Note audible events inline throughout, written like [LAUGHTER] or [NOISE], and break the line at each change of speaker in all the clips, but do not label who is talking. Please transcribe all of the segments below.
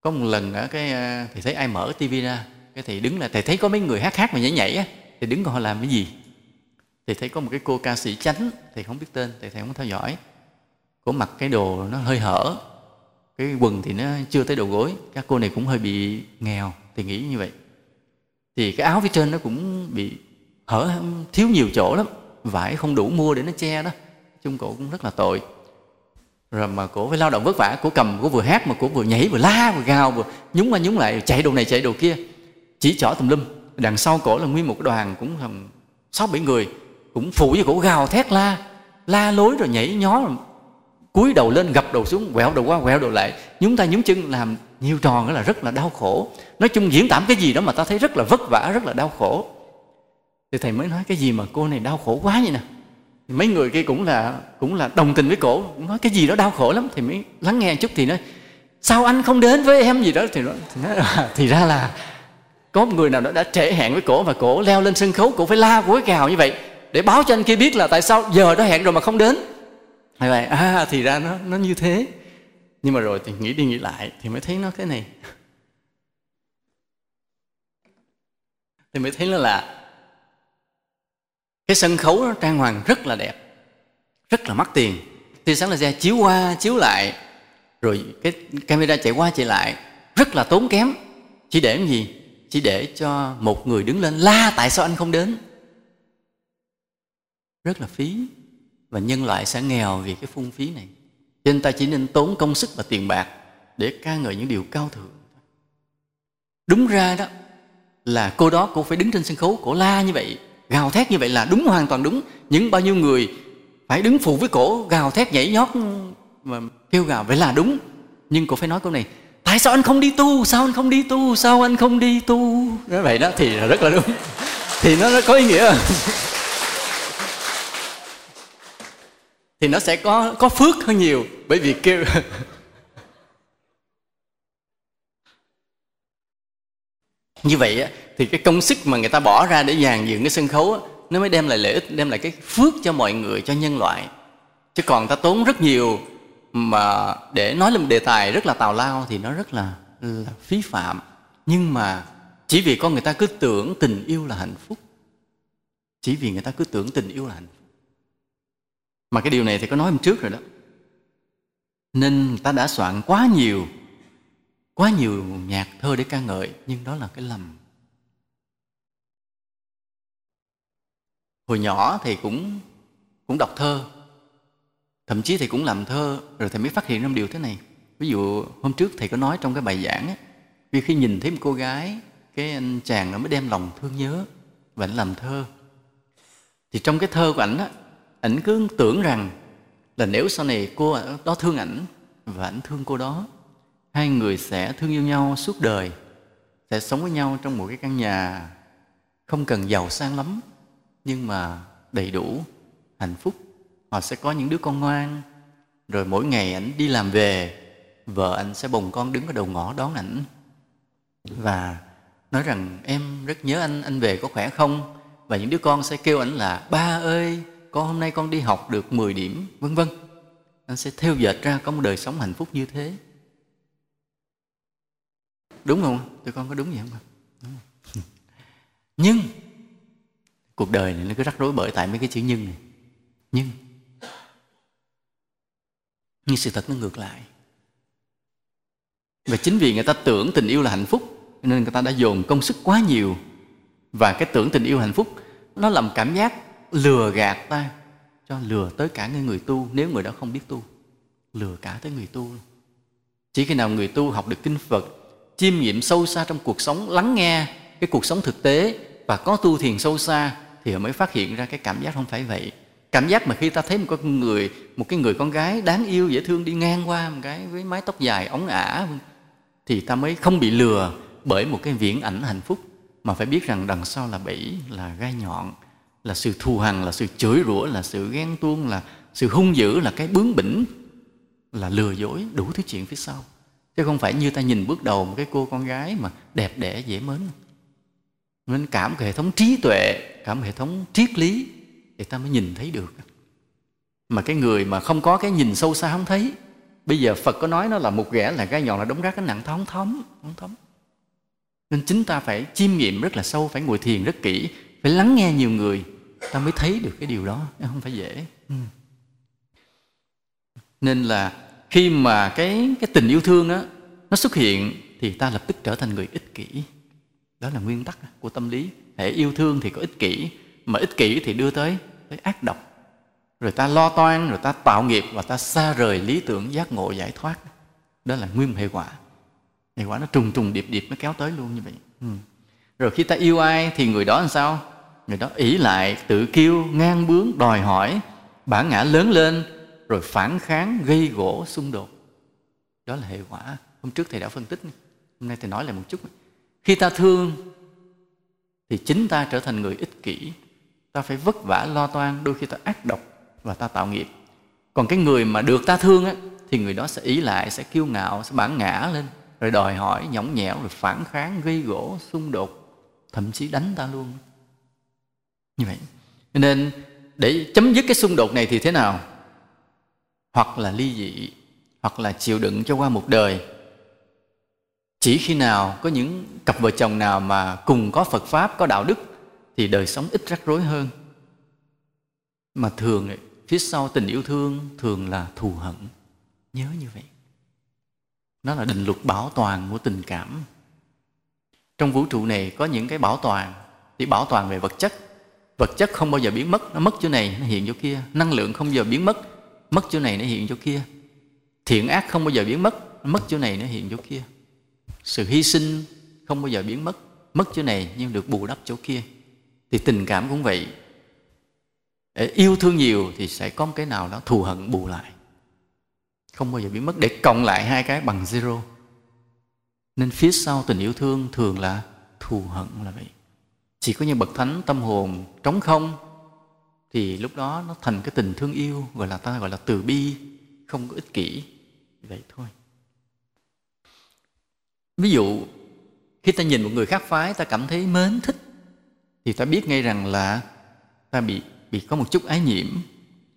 có một lần ở cái à, thì thấy ai mở tivi ra, cái thì đứng là thầy thấy có mấy người hát hát mà nhảy nhảy á, thì đứng coi họ làm cái gì? Thì thấy có một cái cô ca sĩ chánh, thì không biết tên, thì thầy không theo dõi. Cô mặc cái đồ nó hơi hở, cái quần thì nó chưa tới đầu gối, các cô này cũng hơi bị nghèo, thì nghĩ như vậy. Thì cái áo phía trên nó cũng bị hở, thiếu nhiều chỗ lắm, vải không đủ mua để nó che đó, chung cổ cũng rất là tội rồi mà cổ phải lao động vất vả cổ cầm, cổ vừa hát mà cổ vừa nhảy, vừa la, vừa gào, vừa nhúng qua nhúng lại, chạy đồ này, chạy đồ kia. Chỉ trỏ tùm lum. Đằng sau cổ là nguyên một đoàn cũng tầm sáu bảy người, cũng phụ với cổ gào thét la la lối rồi nhảy nhó, cúi đầu lên, gập đầu xuống, quẹo đầu qua, quẹo đầu lại. Nhúng tay, nhúng chân làm nhiều tròn đó là rất là đau khổ. Nói chung diễn tả cái gì đó mà ta thấy rất là vất vả, rất là đau khổ. Thì thầy mới nói, cái gì mà cô này đau khổ quá vậy nè? Mấy người kia cũng là cũng là đồng tình với cổ. Nói cái gì đó đau khổ lắm thì mới lắng nghe chút thì nói sao anh không đến với em gì đó? Thì nó thì, nói, [LAUGHS] thì ra là có một người nào đó đã trễ hẹn với cổ và cổ leo lên sân khấu cổ phải la gối gào như vậy để báo cho anh kia biết là tại sao giờ đó hẹn rồi mà không đến. Hay vậy à thì ra nó nó như thế. Nhưng mà rồi thì nghĩ đi nghĩ lại thì mới thấy nó thế này. [LAUGHS] Thì mới thấy nó là cái sân khấu nó trang hoàng rất là đẹp, rất là mắc tiền. Thì sáng laser chiếu qua, chiếu lại, rồi cái camera chạy qua, chạy lại, rất là tốn kém. Chỉ để cái gì? Chỉ để cho một người đứng lên la, tại sao anh không đến? Rất là phí. Và nhân loại sẽ nghèo vì cái phung phí này. Cho nên ta chỉ nên tốn công sức và tiền bạc để ca ngợi những điều cao thượng. Đúng ra đó, là cô đó cô phải đứng trên sân khấu, cổ la như vậy gào thét như vậy là đúng hoàn toàn đúng. Những bao nhiêu người phải đứng phụ với cổ gào thét nhảy nhót mà kêu gào vậy là đúng. Nhưng cổ phải nói câu này tại sao anh không đi tu? Sao anh không đi tu? Sao anh không đi tu? Nói vậy đó thì rất là đúng. Thì nó, nó có ý nghĩa. Thì nó sẽ có có phước hơn nhiều bởi vì kêu như vậy á, thì cái công sức mà người ta bỏ ra để dàn dựng cái sân khấu á, nó mới đem lại lợi ích đem lại cái phước cho mọi người cho nhân loại. Chứ còn ta tốn rất nhiều mà để nói lên một đề tài rất là tào lao thì nó rất là, là phí phạm. Nhưng mà chỉ vì con người ta cứ tưởng tình yêu là hạnh phúc chỉ vì người ta cứ tưởng tình yêu là hạnh phúc. Mà cái điều này thì có nói hôm trước rồi đó. Nên ta đã soạn quá nhiều quá nhiều nhạc thơ để ca ngợi, nhưng đó là cái lầm. Hồi nhỏ thì cũng cũng đọc thơ, thậm chí thầy cũng làm thơ, rồi thầy mới phát hiện ra một điều thế này. Ví dụ, hôm trước thầy có nói trong cái bài giảng á vì khi nhìn thấy một cô gái, cái anh chàng nó mới đem lòng thương nhớ và anh làm thơ. Thì trong cái thơ của ảnh á, ảnh cứ tưởng rằng là nếu sau này cô đó thương ảnh và ảnh thương cô đó hai người sẽ thương yêu nhau suốt đời, sẽ sống với nhau trong một cái căn nhà không cần giàu sang lắm, nhưng mà đầy đủ hạnh phúc. Họ sẽ có những đứa con ngoan, rồi mỗi ngày ảnh đi làm về, vợ anh sẽ bồng con đứng ở đầu ngõ đón ảnh. Và nói rằng, em rất nhớ anh anh về có khỏe không? Và những đứa con sẽ kêu ảnh là, ba ơi, con hôm nay con đi học được 10 điểm, vân vân. Anh sẽ theo dệt ra có một đời sống hạnh phúc như thế đúng không? Tụi con có đúng vậy không đúng không? nhưng cuộc đời này nó cứ rắc rối bởi tại mấy cái chữ nhưng này. Nhưng nhưng sự thật nó ngược lại. Và chính vì người ta tưởng tình yêu là hạnh phúc nên người ta đã dồn công sức quá nhiều. Và cái tưởng tình yêu hạnh phúc nó làm cảm giác lừa gạt ta cho lừa tới cả người, người tu nếu người đó không biết tu. Lừa cả tới người tu chỉ khi nào người tu học được kinh phật chiêm nghiệm sâu xa trong cuộc sống, lắng nghe cái cuộc sống thực tế và có tu thiền sâu xa thì họ mới phát hiện ra cái cảm giác không phải vậy. Cảm giác mà khi ta thấy một con người, một cái người con gái đáng yêu, dễ thương, đi ngang qua một cái với mái tóc dài ống ả, thì ta mới không bị lừa bởi một cái viễn ảnh hạnh phúc. Mà phải biết rằng đằng sau là bẫy, là gai nhọn, là sự thù hằn, là sự chửi rủa, là sự ghen tuông, là sự hung dữ, là cái bướng bỉnh, là lừa dối đủ thứ chuyện phía sau chứ không phải như ta nhìn bước đầu một cái cô con gái mà đẹp đẽ, dễ mến. Nên cả một hệ thống trí tuệ cả một hệ thống triết lý thì ta mới nhìn thấy được. Mà cái người mà không có cái nhìn sâu xa không thấy, bây giờ phật có nói nó là một ghẻ là gai nhọn, là đống rác, cái nặng thóng thấm thóng thấm nên chúng ta phải chiêm nghiệm rất là sâu, phải ngồi thiền rất kỹ, phải lắng nghe nhiều người, ta mới thấy được cái điều đó, không phải dễ. Ừ. Nên là khi mà cái cái tình yêu thương đó nó xuất hiện thì ta lập tức trở thành người ích kỷ. Đó là nguyên tắc của tâm lý. Hệ yêu thương thì có ích kỷ, mà ích kỷ thì đưa tới tới ác độc. Rồi ta lo toan, rồi ta tạo nghiệp, và ta xa rời lý tưởng giác ngộ giải thoát. Đó là nguyên hệ quả. Hệ quả nó trùng trùng điệp điệp nó kéo tới luôn như vậy. Ừ. rồi khi ta yêu ai thì người đó làm sao? Người đó ỷ lại, tự kiêu, ngang bướng, đòi hỏi, bản ngã lớn lên rồi phản kháng gây gỗ xung đột. Đó là hệ quả. Hôm trước thầy đã phân tích. Hôm nay thầy nói lại một chút. Khi ta thương thì chính ta trở thành người ích kỷ. Ta phải vất vả lo toan đôi khi ta ác độc và ta tạo nghiệp. Còn cái người mà được ta thương á, thì người đó sẽ ý lại sẽ kiêu ngạo sẽ bản ngã lên rồi đòi hỏi nhõng nhẽo rồi phản kháng gây gỗ xung đột thậm chí đánh ta luôn. Như vậy. Nên để chấm dứt cái xung đột này thì thế nào? Hoặc là ly dị, hoặc là chịu đựng cho qua một đời. Chỉ khi nào có những cặp vợ chồng nào mà cùng có phật pháp, có đạo đức, thì đời sống ít rắc rối hơn. Mà thường phía sau tình yêu thương thường là thù hận. Nhớ như vậy. Nó là định luật bảo toàn của tình cảm. Trong vũ trụ này có những cái bảo toàn. Thì bảo toàn về vật chất. Vật chất không bao giờ biến mất, nó mất chỗ này, nó hiện chỗ kia. Năng lượng không bao giờ biến mất mất chỗ này nó hiện chỗ kia. Thiện ác không bao giờ biến mất mất chỗ này nó hiện chỗ kia. Sự hy sinh không bao giờ biến mất mất chỗ này nhưng được bù đắp chỗ kia. Thì tình cảm cũng vậy. Để yêu thương nhiều thì sẽ có một cái nào đó thù hận bù lại. Không bao giờ biến mất. Để cộng lại hai cái bằng zero. Nên phía sau tình yêu thương thường là thù hận là vậy. Chỉ có những bậc thánh tâm hồn trống không thì lúc đó nó thành cái tình thương yêu, gọi là ta gọi là từ bi, không có ích kỷ. Vậy thôi. Ví dụ, khi ta nhìn một người khác phái, ta cảm thấy mến thích, thì ta biết ngay rằng là ta bị bị có một chút ái nhiễm.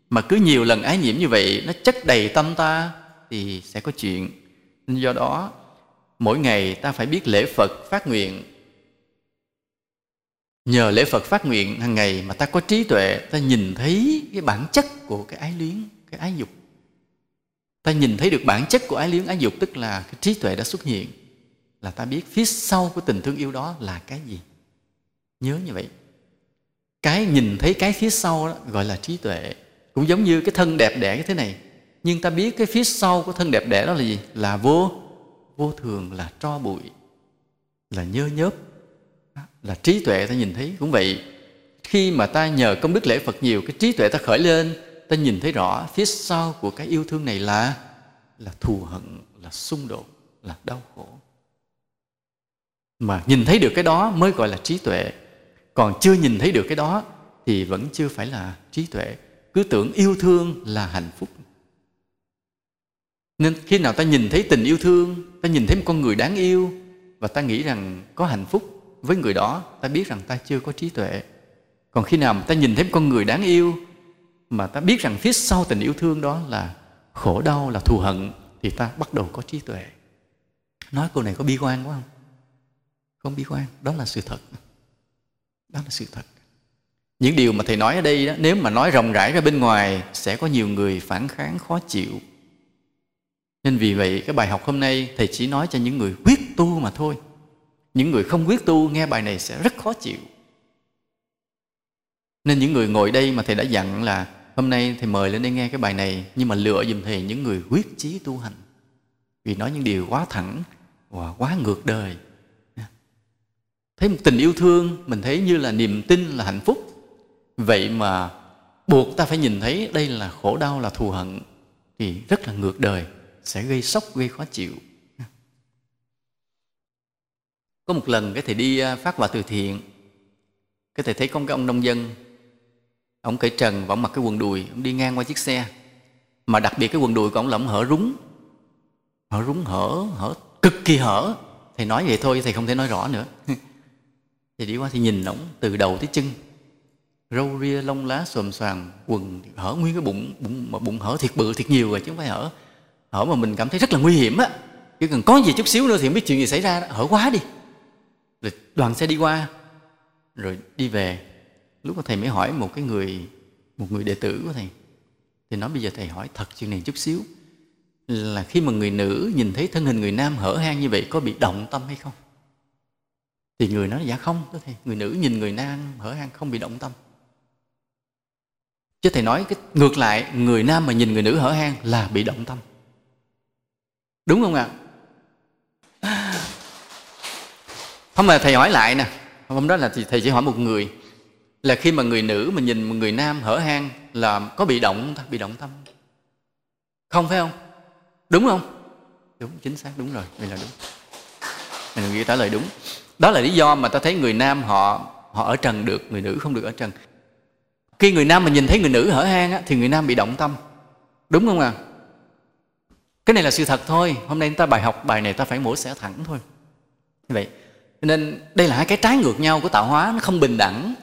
Mà cứ nhiều lần ái nhiễm như vậy, nó chất đầy tâm ta, thì sẽ có chuyện. Nên do đó, mỗi ngày ta phải biết lễ phật, phát nguyện nhờ lễ phật phát nguyện hàng ngày mà ta có trí tuệ, ta nhìn thấy cái bản chất của cái ái luyến, cái ái dục. Ta nhìn thấy được bản chất của ái luyến, ái dục, tức là cái trí tuệ đã xuất hiện, là ta biết phía sau của tình thương yêu đó là cái gì. Nhớ như vậy. Cái nhìn thấy cái phía sau đó gọi là trí tuệ, cũng giống như cái thân đẹp đẽ như thế này. Nhưng ta biết cái phía sau của thân đẹp đẽ đó là gì? Là vô vô thường, là tro bụi, là nhơ nhớp là trí tuệ ta nhìn thấy. Cũng vậy, khi mà ta nhờ công đức lễ phật nhiều, cái trí tuệ ta khởi lên, ta nhìn thấy rõ phía sau của cái yêu thương này là là thù hận, là xung đột, là đau khổ. Mà nhìn thấy được cái đó mới gọi là trí tuệ. Còn chưa nhìn thấy được cái đó thì vẫn chưa phải là trí tuệ. Cứ tưởng yêu thương là hạnh phúc. Nên khi nào ta nhìn thấy tình yêu thương, ta nhìn thấy một con người đáng yêu và ta nghĩ rằng có hạnh phúc với người đó, ta biết rằng ta chưa có trí tuệ. Còn khi nào ta nhìn thấy một con người đáng yêu, mà ta biết rằng phía sau tình yêu thương đó là khổ đau, là thù hận, thì ta bắt đầu có trí tuệ. Nói câu này có bi quan quá không? Không bi quan, đó là sự thật. Đó là sự thật. Những điều mà thầy nói ở đây đó, nếu mà nói rộng rãi ra bên ngoài, sẽ có nhiều người phản kháng khó chịu. Nên vì vậy, cái bài học hôm nay thầy chỉ nói cho những người quyết tu mà thôi những người không quyết tu nghe bài này sẽ rất khó chịu. Nên những người ngồi đây mà thầy đã dặn là, hôm nay thầy mời lên đây nghe cái bài này, nhưng mà lựa dùm thầy những người quyết chí tu hành. Vì nói những điều quá thẳng và quá ngược đời. Thấy một tình yêu thương, mình thấy như là niềm tin là hạnh phúc. Vậy mà buộc ta phải nhìn thấy đây là khổ đau, là thù hận, thì rất là ngược đời, sẽ gây sốc, gây khó chịu có một lần cái thầy đi à, phát quà từ thiện. Cái thầy thấy có một cái ông nông dân, ông cởi trần và ông mặc cái quần đùi, ông đi ngang qua chiếc xe. Mà đặc biệt cái quần đùi của ông là ông hở rúng. Hở rúng, hở hở, cực kỳ hở. Thầy nói vậy thôi, thầy không thể nói rõ nữa. [LAUGHS] Thì đi qua thì nhìn ổng từ đầu tới chân. Râu ria, lông lá xồm xoàm, quần hở nguyên cái bụng bụng mà bụng hở thiệt bự, thiệt nhiều rồi chứ không phải hở. Hở mà mình cảm thấy rất là nguy hiểm á. Chỉ cần có gì chút xíu nữa thì không biết chuyện gì xảy ra hở quá đi rồi đoàn xe đi qua. Rồi đi về. Lúc mà thầy mới hỏi một cái người, một người đệ tử của thầy, thì nói bây giờ thầy hỏi thật chuyện này chút xíu. Là khi mà người nữ nhìn thấy thân hình người nam hở hang như vậy, có bị động tâm hay không? Thì người nói dạ không đó thầy. Người nữ nhìn người nam hở hang không bị động tâm. Chứ thầy nói cái, ngược lại, người nam mà nhìn người nữ hở hang là bị động tâm. Đúng không ạ? à? Không mà thầy hỏi lại nè. Hôm đó là thầy chỉ hỏi một người là khi mà người nữ mà nhìn một người nam hở hang là có bị động bị động tâm. Không phải không? Đúng không? Đúng chính xác đúng rồi. Đây là đúng. Mình nghĩ trả lời đúng. Đó là lý do mà ta thấy người nam họ họ ở trần được người nữ không được ở trần. Khi người nam mà nhìn thấy người nữ hở hang á, thì người nam bị động tâm. Đúng không à? Cái này là sự thật thôi. Hôm nay chúng ta bài học bài này ta phải mổ xẻ thẳng thôi. Như vậy nên đây là hai cái trái ngược nhau của tạo hóa, nó không bình đẳng.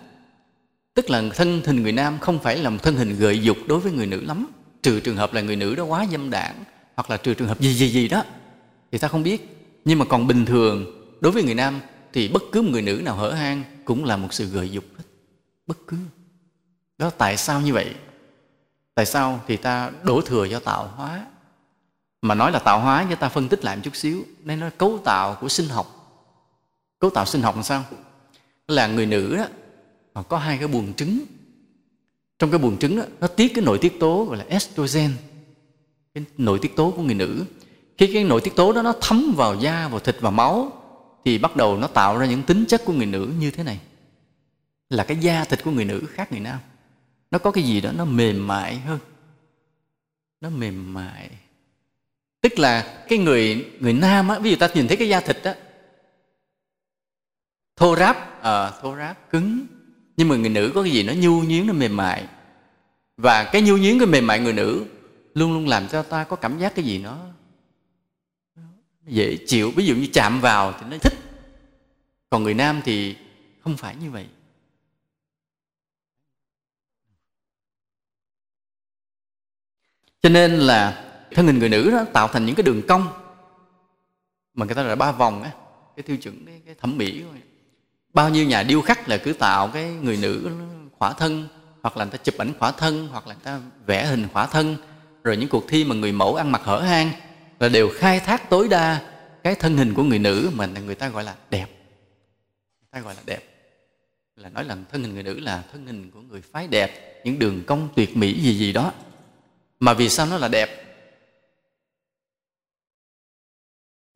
Tức là thân hình người nam không phải là một thân hình gợi dục đối với người nữ lắm. Trừ trường hợp là người nữ đó quá dâm đảng, hoặc là trừ trường hợp gì gì gì đó, thì ta không biết. Nhưng mà còn bình thường, đối với người nam thì bất cứ một người nữ nào hở hang cũng là một sự gợi dục hết. Bất cứ. Đó, tại sao như vậy? Tại sao thì ta đổ thừa do tạo hóa? Mà nói là tạo hóa cho ta phân tích lại một chút xíu, nên nó cấu tạo của sinh học cấu tạo sinh học làm sao? Là người nữ đó họ có hai cái buồng trứng. Trong cái buồng trứng đó, nó tiết cái nội tiết tố gọi là estrogen cái nội tiết tố của người nữ. Khi cái nội tiết tố đó nó thấm vào da vào thịt vào máu thì bắt đầu nó tạo ra những tính chất của người nữ như thế này. Là cái da thịt của người nữ khác người nam. Nó có cái gì đó nó mềm mại hơn. Nó mềm mại. Tức là cái người người nam á ví dụ ta nhìn thấy cái da thịt á thô ráp. À, thô ráp. Cứng. Nhưng mà người nữ có cái gì nó nhu nhuyến nó mềm mại. Và cái nhu nhuyến cái mềm mại người nữ luôn luôn làm cho ta có cảm giác cái gì nó dễ chịu. Ví dụ như chạm vào thì nó thích. Còn người nam thì không phải như vậy. Cho nên là thân hình người nữ đó tạo thành những cái đường cong mà người ta là ba vòng á cái tiêu chuẩn cái, cái thẩm mỹ bao nhiêu nhà điêu khắc là cứ tạo cái người nữ khỏa thân, hoặc là người ta chụp ảnh khỏa thân, hoặc là người ta vẽ hình khỏa thân. Rồi những cuộc thi mà người mẫu ăn mặc hở hang là đều khai thác tối đa cái thân hình của người nữ mà người ta gọi là đẹp. Người ta gọi là đẹp. Là nói là thân hình người nữ là thân hình của người phái đẹp, những đường cong tuyệt mỹ gì gì đó. Mà vì sao nó là đẹp?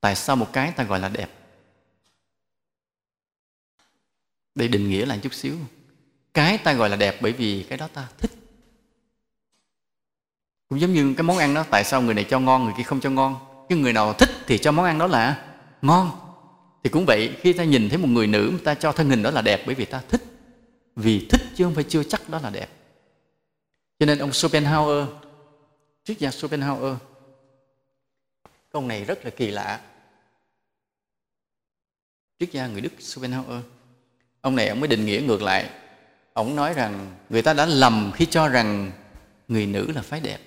Tại sao một cái ta gọi là đẹp? Để định nghĩa lại chút xíu. Cái ta gọi là đẹp bởi vì cái đó ta thích. Cũng giống như cái món ăn đó, tại sao người này cho ngon, người kia không cho ngon? Cái người nào thích thì cho món ăn đó là ngon. Thì cũng vậy, khi ta nhìn thấy một người nữ ta cho thân hình đó là đẹp bởi vì ta thích. Vì thích chứ không phải chưa chắc đó là đẹp. Cho nên ông Schopenhauer, triết gia Schopenhauer, câu này rất là kỳ lạ. Triết gia người Đức Schopenhauer ông này ông mới định nghĩa ngược lại. Ông nói rằng người ta đã lầm khi cho rằng người nữ là phái đẹp.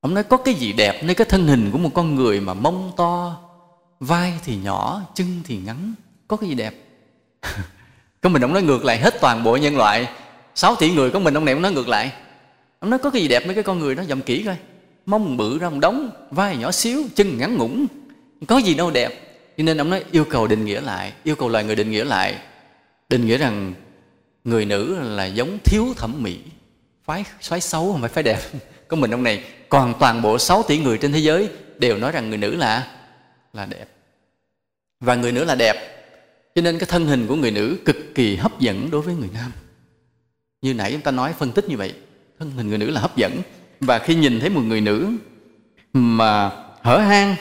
Ông nói có cái gì đẹp nơi cái thân hình của một con người mà mông to, vai thì nhỏ, chân thì ngắn, có cái gì đẹp? [LAUGHS] Có mình ông nói ngược lại hết toàn bộ nhân loại. 6 tỷ người có mình ông này ông nói ngược lại. Ông nói có cái gì đẹp mấy cái con người đó? Dầm kỹ coi. Mông bự ra một đống vai nhỏ xíu, chân ngắn ngủn. Có gì đâu đẹp cho nên ông nói, yêu cầu định nghĩa lại, yêu cầu loài người định nghĩa lại. Định nghĩa rằng người nữ là giống thiếu thẩm mỹ, phái xoáy xấu không phải phái đẹp. [LAUGHS] Có mình ông này, còn toàn bộ 6 tỷ người trên thế giới đều nói rằng người nữ là là đẹp. Và người nữ là đẹp. Cho nên cái thân hình của người nữ cực kỳ hấp dẫn đối với người nam. Như nãy chúng ta nói phân tích như vậy, thân hình người nữ là hấp dẫn. Và khi nhìn thấy một người nữ mà hở hang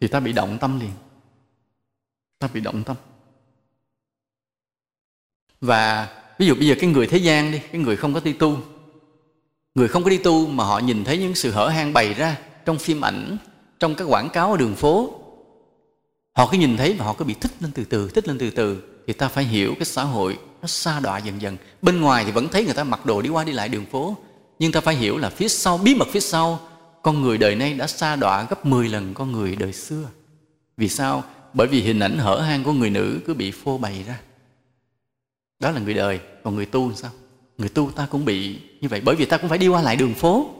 thì ta bị động tâm liền ta bị động tâm. Và ví dụ bây giờ cái người thế gian đi, cái người không có đi tu, người không có đi tu mà họ nhìn thấy những sự hở hang bày ra trong phim ảnh, trong các quảng cáo ở đường phố, họ cứ nhìn thấy và họ cứ bị thích lên từ từ, thích lên từ từ, thì ta phải hiểu cái xã hội nó xa đọa dần dần. Bên ngoài thì vẫn thấy người ta mặc đồ đi qua đi lại đường phố, nhưng ta phải hiểu là phía sau, bí mật phía sau, con người đời nay đã xa đọa gấp 10 lần con người đời xưa. Vì sao? Bởi vì hình ảnh hở hang của người nữ cứ bị phô bày ra. Đó là người đời, còn người tu sao? Người tu ta cũng bị như vậy, bởi vì ta cũng phải đi qua lại đường phố.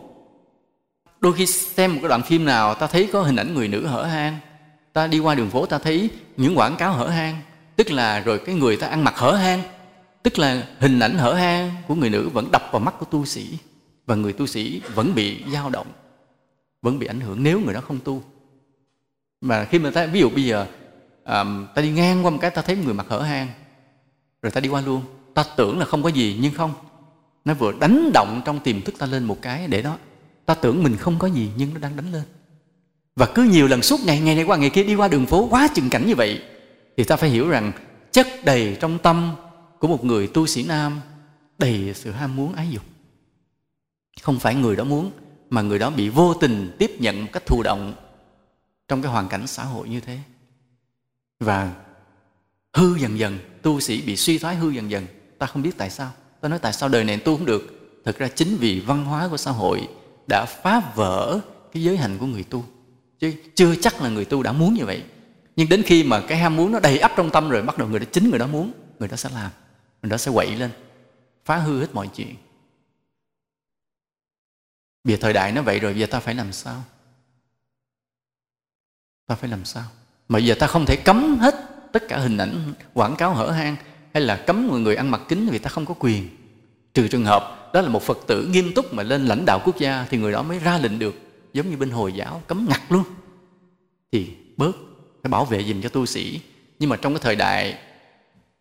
Đôi khi xem một cái đoạn phim nào, ta thấy có hình ảnh người nữ hở hang, ta đi qua đường phố, ta thấy những quảng cáo hở hang, tức là rồi cái người ta ăn mặc hở hang, tức là hình ảnh hở hang của người nữ vẫn đập vào mắt của tu sĩ, và người tu sĩ vẫn bị dao động, vẫn bị ảnh hưởng nếu người đó không tu. Mà khi mà ta, ví dụ bây giờ um, ta đi ngang qua một cái ta thấy người mặc hở hang. Rồi ta đi qua luôn. Ta tưởng là không có gì nhưng không. Nó vừa đánh động trong tiềm thức ta lên một cái để đó. Ta tưởng mình không có gì nhưng nó đang đánh lên. Và cứ nhiều lần suốt ngày ngày này qua ngày kia đi qua đường phố quá chừng cảnh như vậy thì ta phải hiểu rằng chất đầy trong tâm của một người tu sĩ nam đầy sự ham muốn ái dục. Không phải người đó muốn mà người đó bị vô tình tiếp nhận một cách thụ động trong cái hoàn cảnh xã hội như thế và hư dần dần, tu sĩ bị suy thoái hư dần dần. Ta không biết tại sao. Ta nói tại sao đời này tu không được? Thực ra chính vì văn hóa của xã hội đã phá vỡ cái giới hạnh của người tu. Chứ chưa chắc là người tu đã muốn như vậy. Nhưng đến khi mà cái ham muốn nó đầy ắp trong tâm rồi, bắt đầu người đó chính người đó muốn, người đó sẽ làm, người đó sẽ quậy lên, phá hư hết mọi chuyện. Bây giờ thời đại nó vậy rồi, bây giờ ta phải làm sao? Ta phải làm sao? Mà giờ ta không thể cấm hết tất cả hình ảnh, quảng cáo hở hang hay là cấm người người ăn mặc kính vì ta không có quyền. Trừ trường hợp đó là một phật tử nghiêm túc mà lên lãnh đạo quốc gia thì người đó mới ra lệnh được, giống như bên hồi giáo, cấm ngặt luôn. Thì bớt, phải bảo vệ dùm cho tu sĩ. Nhưng mà trong cái thời đại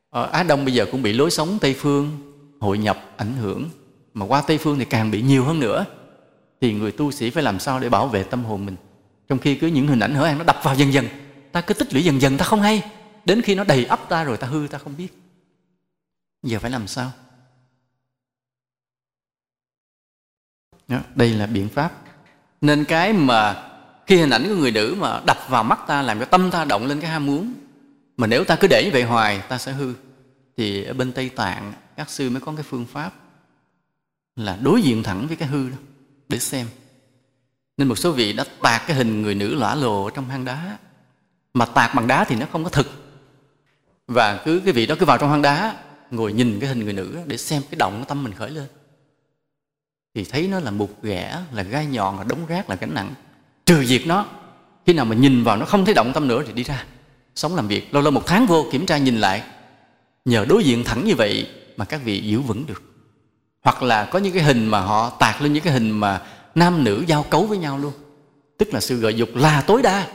ở Á Đông bây giờ cũng bị lối sống Tây phương hội nhập ảnh hưởng, mà qua Tây phương thì càng bị nhiều hơn nữa. Thì người tu sĩ phải làm sao để bảo vệ tâm hồn mình, trong khi cứ những hình ảnh hở hang nó đập vào dần dần ta cứ tích lũy dần dần ta không hay. Đến khi nó đầy ắp ta rồi ta hư ta không biết. Giờ phải làm sao? Đó, đây là biện pháp. Nên cái mà khi hình ảnh của người nữ mà đập vào mắt ta làm cho tâm ta động lên cái ham muốn mà nếu ta cứ để như vậy hoài ta sẽ hư. Thì ở bên tây tạng các sư mới có cái phương pháp là đối diện thẳng với cái hư đó để xem. Nên một số vị đã tạc cái hình người nữ lõa lồ trong hang đá mà tạc bằng đá thì nó không có thực. Và cứ cái vị đó cứ vào trong hang đá, ngồi nhìn cái hình người nữ để xem cái động tâm mình khởi lên. Thì thấy nó là mục ghẻ, là gai nhọn, là đống rác, là gánh nặng. Trừ diệt nó, khi nào mà nhìn vào nó không thấy động tâm nữa thì đi ra, sống làm việc. Lâu lâu một tháng vô kiểm tra nhìn lại, nhờ đối diện thẳng như vậy mà các vị giữ vững được. Hoặc là có những cái hình mà họ tạc lên những cái hình mà nam nữ giao cấu với nhau luôn. Tức là sự gợi dục là tối đa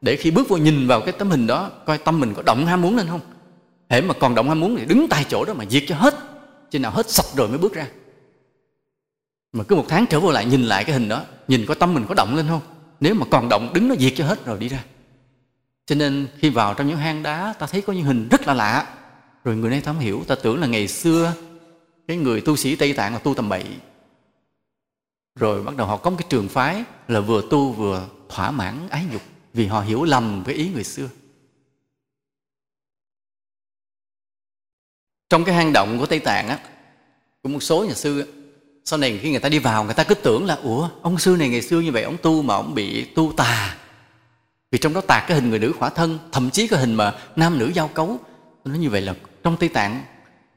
để khi bước vô nhìn vào cái tấm hình đó, coi tâm mình có động ham muốn lên không? Hễ mà còn động ham muốn thì đứng tại chỗ đó mà diệt cho hết. Chứ nào hết sạch rồi mới bước ra. Mà cứ một tháng trở vô lại nhìn lại cái hình đó, nhìn coi tâm mình có động lên không? Nếu mà còn động, đứng nó diệt cho hết rồi đi ra. Cho nên khi vào trong những hang đá, ta thấy có những hình rất là lạ. Rồi người này ta không hiểu, ta tưởng là ngày xưa cái người tu sĩ tây tạng là tu tầm bậy. Rồi bắt đầu họ có một cái trường phái là vừa tu vừa thỏa mãn ái dục vì họ hiểu lầm cái ý người xưa. Trong cái hang động của tây tạng á của một số nhà sư á, sau này khi người ta đi vào người ta cứ tưởng là ủa ông sư này ngày xưa như vậy ông tu mà ông bị tu tà. Vì trong đó tạc cái hình người nữ khỏa thân thậm chí cái hình mà nam nữ giao cấu. Nó như vậy là trong tây tạng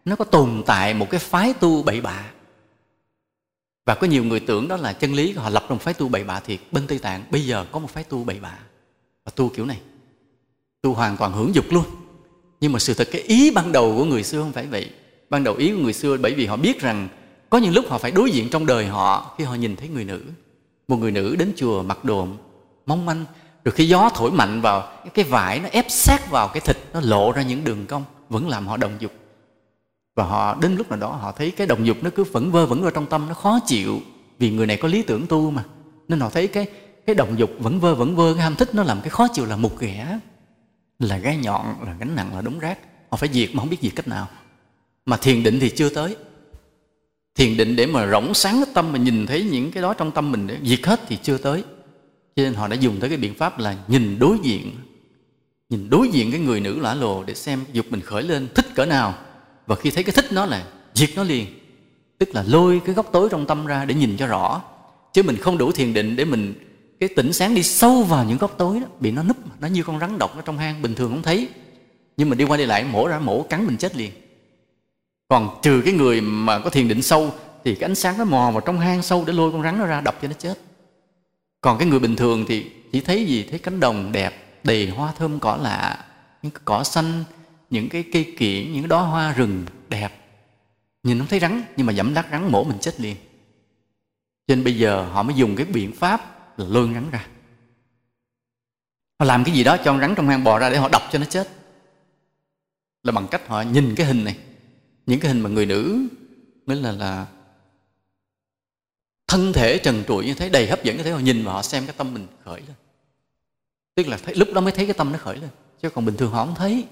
nó có tồn tại một cái phái tu bậy bạ. Và có nhiều người tưởng đó là chân lý họ lập ra một phái tu bậy bạ thiệt bên tây tạng bây giờ có một phái tu bậy bạ và tu kiểu này, tu hoàn toàn hưởng dục luôn. Nhưng mà sự thật cái ý ban đầu của người xưa không phải vậy. Ban đầu ý của người xưa bởi vì họ biết rằng có những lúc họ phải đối diện trong đời họ khi họ nhìn thấy người nữ. Một người nữ đến chùa mặc đồ mong manh, rồi khi gió thổi mạnh vào, cái vải nó ép sát vào cái thịt, nó lộ ra những đường cong, vẫn làm họ đồng dục. Và họ đến lúc nào đó họ thấy cái đồng dục nó cứ vẫn vơ vẫn vơ trong tâm, nó khó chịu. Vì người này có lý tưởng tu mà, nên họ thấy cái cái động dục vẫn vơ vẫn vơ, cái ham thích nó làm cái khó chịu là mục ghẻ là gai nhọn, là gánh nặng, là đống rác. Họ phải diệt mà không biết diệt cách nào. Mà thiền định thì chưa tới. Thiền định để mà rỗng sáng cái tâm, mà nhìn thấy những cái đó trong tâm mình để diệt hết thì chưa tới. Cho nên họ đã dùng tới cái biện pháp là nhìn đối diện. Nhìn đối diện cái người nữ lã lồ để xem dục mình khởi lên, thích cỡ nào. Và khi thấy cái thích nó là diệt nó liền. Tức là lôi cái góc tối trong tâm ra để nhìn cho rõ. Chứ mình không đủ thiền định để mình cái tỉnh sáng đi sâu vào những góc tối đó, bị nó núp, nó như con rắn độc ở trong hang, bình thường không thấy. Nhưng mà đi qua đi lại, mổ ra mổ, cắn mình chết liền. Còn trừ cái người mà có thiền định sâu, thì cái ánh sáng nó mò vào trong hang sâu để lôi con rắn nó ra, đập cho nó chết. Còn cái người bình thường thì chỉ thấy gì? Thấy cánh đồng đẹp, đầy hoa thơm cỏ lạ, những cỏ xanh, những cái cây kiển, những đóa hoa rừng đẹp. Nhìn không thấy rắn, nhưng mà dẫm lát rắn mổ mình chết liền. Cho nên bây giờ họ mới dùng cái biện pháp là lôi rắn ra. Họ làm cái gì đó cho con rắn trong hang bò ra để họ đập cho nó chết. Là bằng cách họ nhìn cái hình này. Những cái hình mà người nữ mới là là thân thể trần trụi như thế đầy hấp dẫn như thế họ nhìn và họ xem cái tâm mình khởi lên. Tức là thấy, lúc đó mới thấy cái tâm nó khởi lên. Chứ còn bình thường họ không thấy.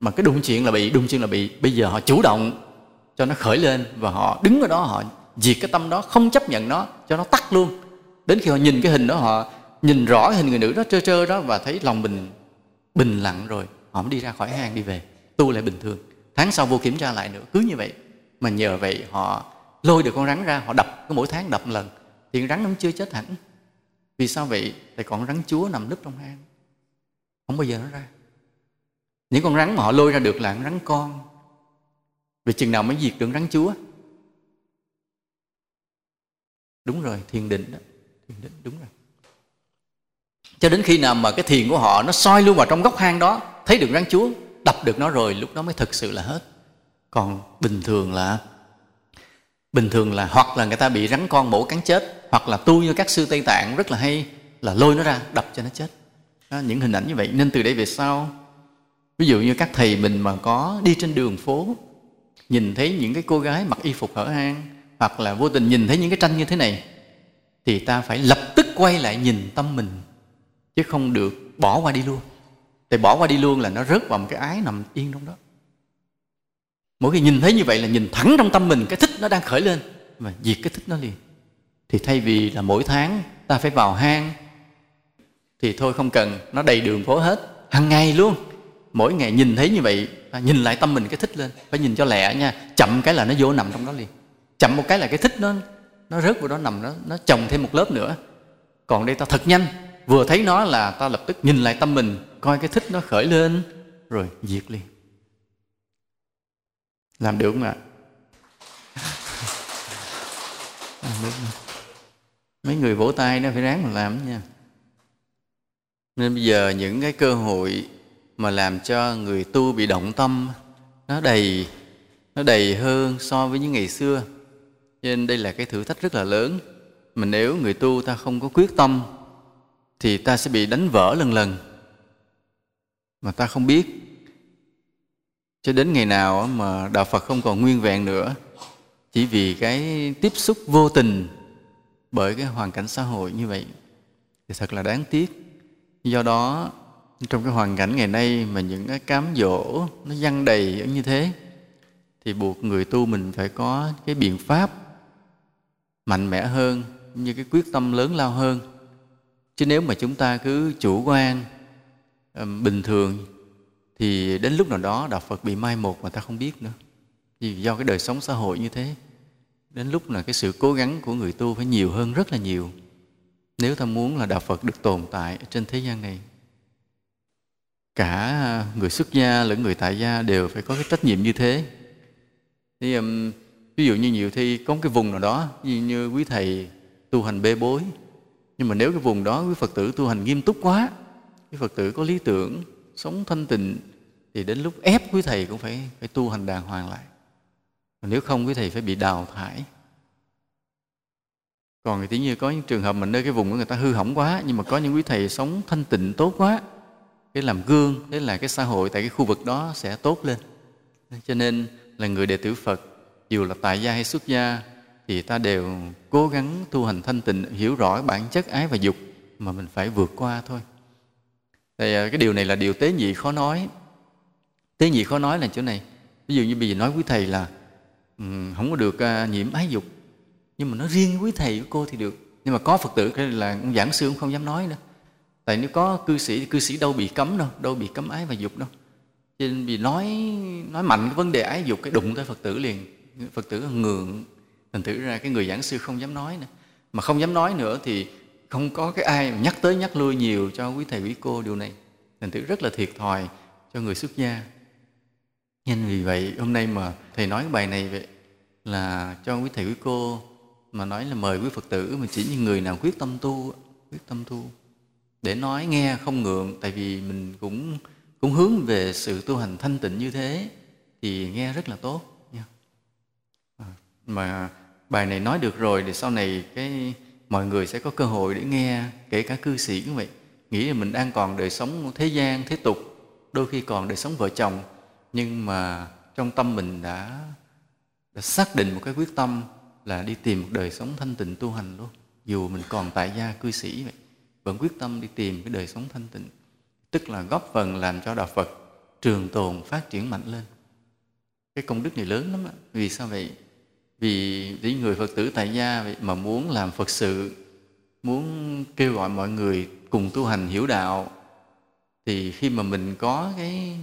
Mà cái đụng chuyện là bị đụng chuyện là bị bây giờ họ chủ động cho nó khởi lên và họ đứng ở đó họ diệt cái tâm đó không chấp nhận nó cho nó tắt luôn đến khi họ nhìn cái hình đó, họ nhìn rõ hình người nữ đó trơ trơ đó và thấy lòng mình bình lặng rồi, họ mới đi ra khỏi hang đi về, tu lại bình thường. Tháng sau vô kiểm tra lại nữa, cứ như vậy. Mà nhờ vậy họ lôi được con rắn ra, họ đập, cứ mỗi tháng đập một lần. Thì con rắn nó chưa chết hẳn. Vì sao vậy? Tại còn rắn chúa nằm nấp trong hang. Không bao giờ nó ra. Những con rắn mà họ lôi ra được là con rắn con. Vì chừng nào mới diệt được rắn chúa. Đúng rồi, thiền định đó thiền định đúng rồi. Cho đến khi nào mà cái thiền của họ nó soi luôn vào trong góc hang đó thấy được rắn chúa đập được nó rồi lúc đó mới thực sự là hết. Còn bình thường là bình thường là hoặc là người ta bị rắn con mổ cắn chết hoặc là tu như các sư tây tạng rất là hay là lôi nó ra đập cho nó chết. Đó, những hình ảnh như vậy. Nên từ đây về sau ví dụ như các thầy mình mà có đi trên đường phố nhìn thấy những cái cô gái mặc y phục hở hang hoặc là vô tình nhìn thấy những cái tranh như thế này thì ta phải lập tức quay lại nhìn tâm mình, chứ không được bỏ qua đi luôn. Tại bỏ qua đi luôn là nó rớt vào một cái ái nằm yên trong đó. Mỗi khi nhìn thấy như vậy là nhìn thẳng trong tâm mình, cái thích nó đang khởi lên và diệt cái thích nó liền. Thì thay vì là mỗi tháng ta phải vào hang, thì thôi không cần, nó đầy đường phố hết. Hàng ngày luôn, mỗi ngày nhìn thấy như vậy, ta nhìn lại tâm mình cái thích lên. Phải nhìn cho lẹ nha, chậm cái là nó vô nằm trong đó liền. Chậm một cái là cái thích nó nó rớt vào đó nằm nó nó chồng thêm một lớp nữa. Còn đây ta thật nhanh. Vừa thấy nó là ta lập tức nhìn lại tâm mình, coi cái thích nó khởi lên, rồi diệt liền. Làm được không ạ? [LAUGHS] Mấy người vỗ tay nó phải ráng mà làm nha. Nên bây giờ những cái cơ hội mà làm cho người tu bị động tâm, nó đầy nó đầy hơn so với những ngày xưa cho nên đây là cái thử thách rất là lớn. Mà nếu người tu ta không có quyết tâm, thì ta sẽ bị đánh vỡ lần lần. Mà ta không biết. Cho đến ngày nào mà đạo phật không còn nguyên vẹn nữa, chỉ vì cái tiếp xúc vô tình bởi cái hoàn cảnh xã hội như vậy, thì thật là đáng tiếc. Do đó, trong cái hoàn cảnh ngày nay mà những cái cám dỗ nó văng đầy như thế, thì buộc người tu mình phải có cái biện pháp mạnh mẽ hơn như cái quyết tâm lớn lao hơn. Chứ nếu mà chúng ta cứ chủ quan bình thường thì đến lúc nào đó đạo phật bị mai một mà ta không biết nữa. Vì do cái đời sống xã hội như thế đến lúc là cái sự cố gắng của người tu phải nhiều hơn rất là nhiều. Nếu ta muốn là đạo phật được tồn tại trên thế gian này cả người xuất gia lẫn người tại gia đều phải có cái trách nhiệm như thế. Thì, um, ví dụ như nhiều thi có một cái vùng nào đó như, như quý thầy tu hành bê bối nhưng mà nếu cái vùng đó quý phật tử tu hành nghiêm túc quá quý phật tử có lý tưởng sống thanh tịnh thì đến lúc ép quý thầy cũng phải phải tu hành đàng hoàng lại. Còn nếu không quý thầy phải bị đào thải. Còn thì như có những trường hợp mà nơi cái vùng của người ta hư hỏng quá nhưng mà có những quý thầy sống thanh tịnh tốt quá cái làm gương thế là cái xã hội tại cái khu vực đó sẽ tốt lên. Cho nên là người đệ tử phật dù là tại gia hay xuất gia thì ta đều cố gắng tu hành thanh tịnh hiểu rõ bản chất ái và dục mà mình phải vượt qua thôi. Thì à, cái điều này là điều tế nhị khó nói. Tế nhị khó nói là chỗ này. Ví dụ như bây giờ nói quý thầy là um, không có được uh, nhiễm ái dục nhưng mà nó riêng quý thầy của cô thì được. Nhưng mà có phật tử cái là giảng sư cũng không dám nói nữa. Tại nếu có cư sĩ thì cư sĩ đâu bị cấm đâu đâu bị cấm ái và dục đâu. Cho nên vì nói nói mạnh cái vấn đề ái dục cái đụng tới phật tử liền phật tử ngượng, thành thử ra cái người giảng sư không dám nói nữa. Mà không dám nói nữa thì không có cái ai nhắc tới nhắc lui nhiều cho quý thầy quý cô điều này. Thành thử rất là thiệt thòi cho người xuất gia. Nên vì vậy, hôm nay mà thầy nói cái bài này vậy là cho quý thầy quý cô mà nói là mời quý phật tử mà chỉ những người nào quyết tâm tu, quyết tâm tu. Để nói nghe không ngượng, tại vì mình cũng cũng hướng về sự tu hành thanh tịnh như thế thì nghe rất là tốt mà bài này nói được rồi thì sau này cái mọi người sẽ có cơ hội để nghe kể cả cư sĩ cũng vậy. Nghĩ là mình đang còn đời sống thế gian thế tục đôi khi còn đời sống vợ chồng. Nhưng mà trong tâm mình đã, đã xác định một cái quyết tâm là đi tìm một đời sống thanh tịnh tu hành luôn. Dù mình còn tại gia cư sĩ vậy vẫn quyết tâm đi tìm cái đời sống thanh tịnh. Tức là góp phần làm cho đạo Phật trường tồn phát triển mạnh lên. Cái công đức này lớn lắm đó. vì sao vậy? Vì những người Phật tử tại gia mà muốn làm Phật sự muốn kêu gọi mọi người cùng tu hành hiểu đạo thì khi mà mình có cái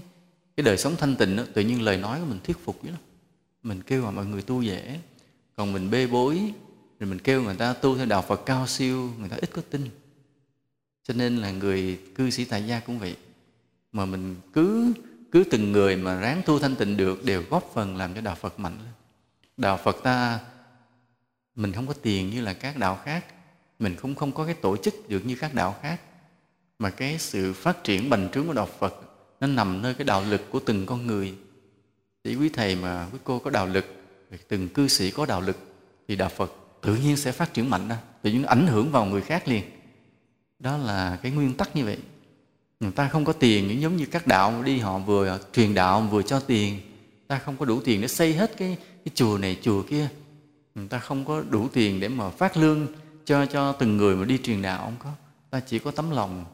cái đời sống thanh tịnh đó, tự nhiên lời nói của mình thuyết phục dữ lắm. Mình kêu gọi mọi người tu dễ. Còn mình bê bối rồi mình kêu người ta tu theo đạo Phật cao siêu người ta ít có tin. Cho nên là người cư sĩ tại gia cũng vậy. Mà mình cứ cứ từng người mà ráng tu thanh tịnh được đều góp phần làm cho đạo Phật mạnh lên đạo Phật ta, mình không có tiền như là các đạo khác. Mình cũng không có cái tổ chức được như các đạo khác. Mà cái sự phát triển bành trướng của đạo Phật, nó nằm nơi cái đạo lực của từng con người. Thì quý thầy mà quý cô có đạo lực, từng cư sĩ có đạo lực, thì đạo Phật tự nhiên sẽ phát triển mạnh ra tự nhiên ảnh hưởng vào người khác liền. Đó là cái nguyên tắc như vậy. Người ta không có tiền những giống như các đạo đi, họ vừa truyền đạo, vừa cho tiền. Ta không có đủ tiền để xây hết cái cái chùa này, chùa kia, người ta không có đủ tiền để mà phát lương cho cho từng người mà đi truyền đạo, không có. Ta chỉ có tấm lòng.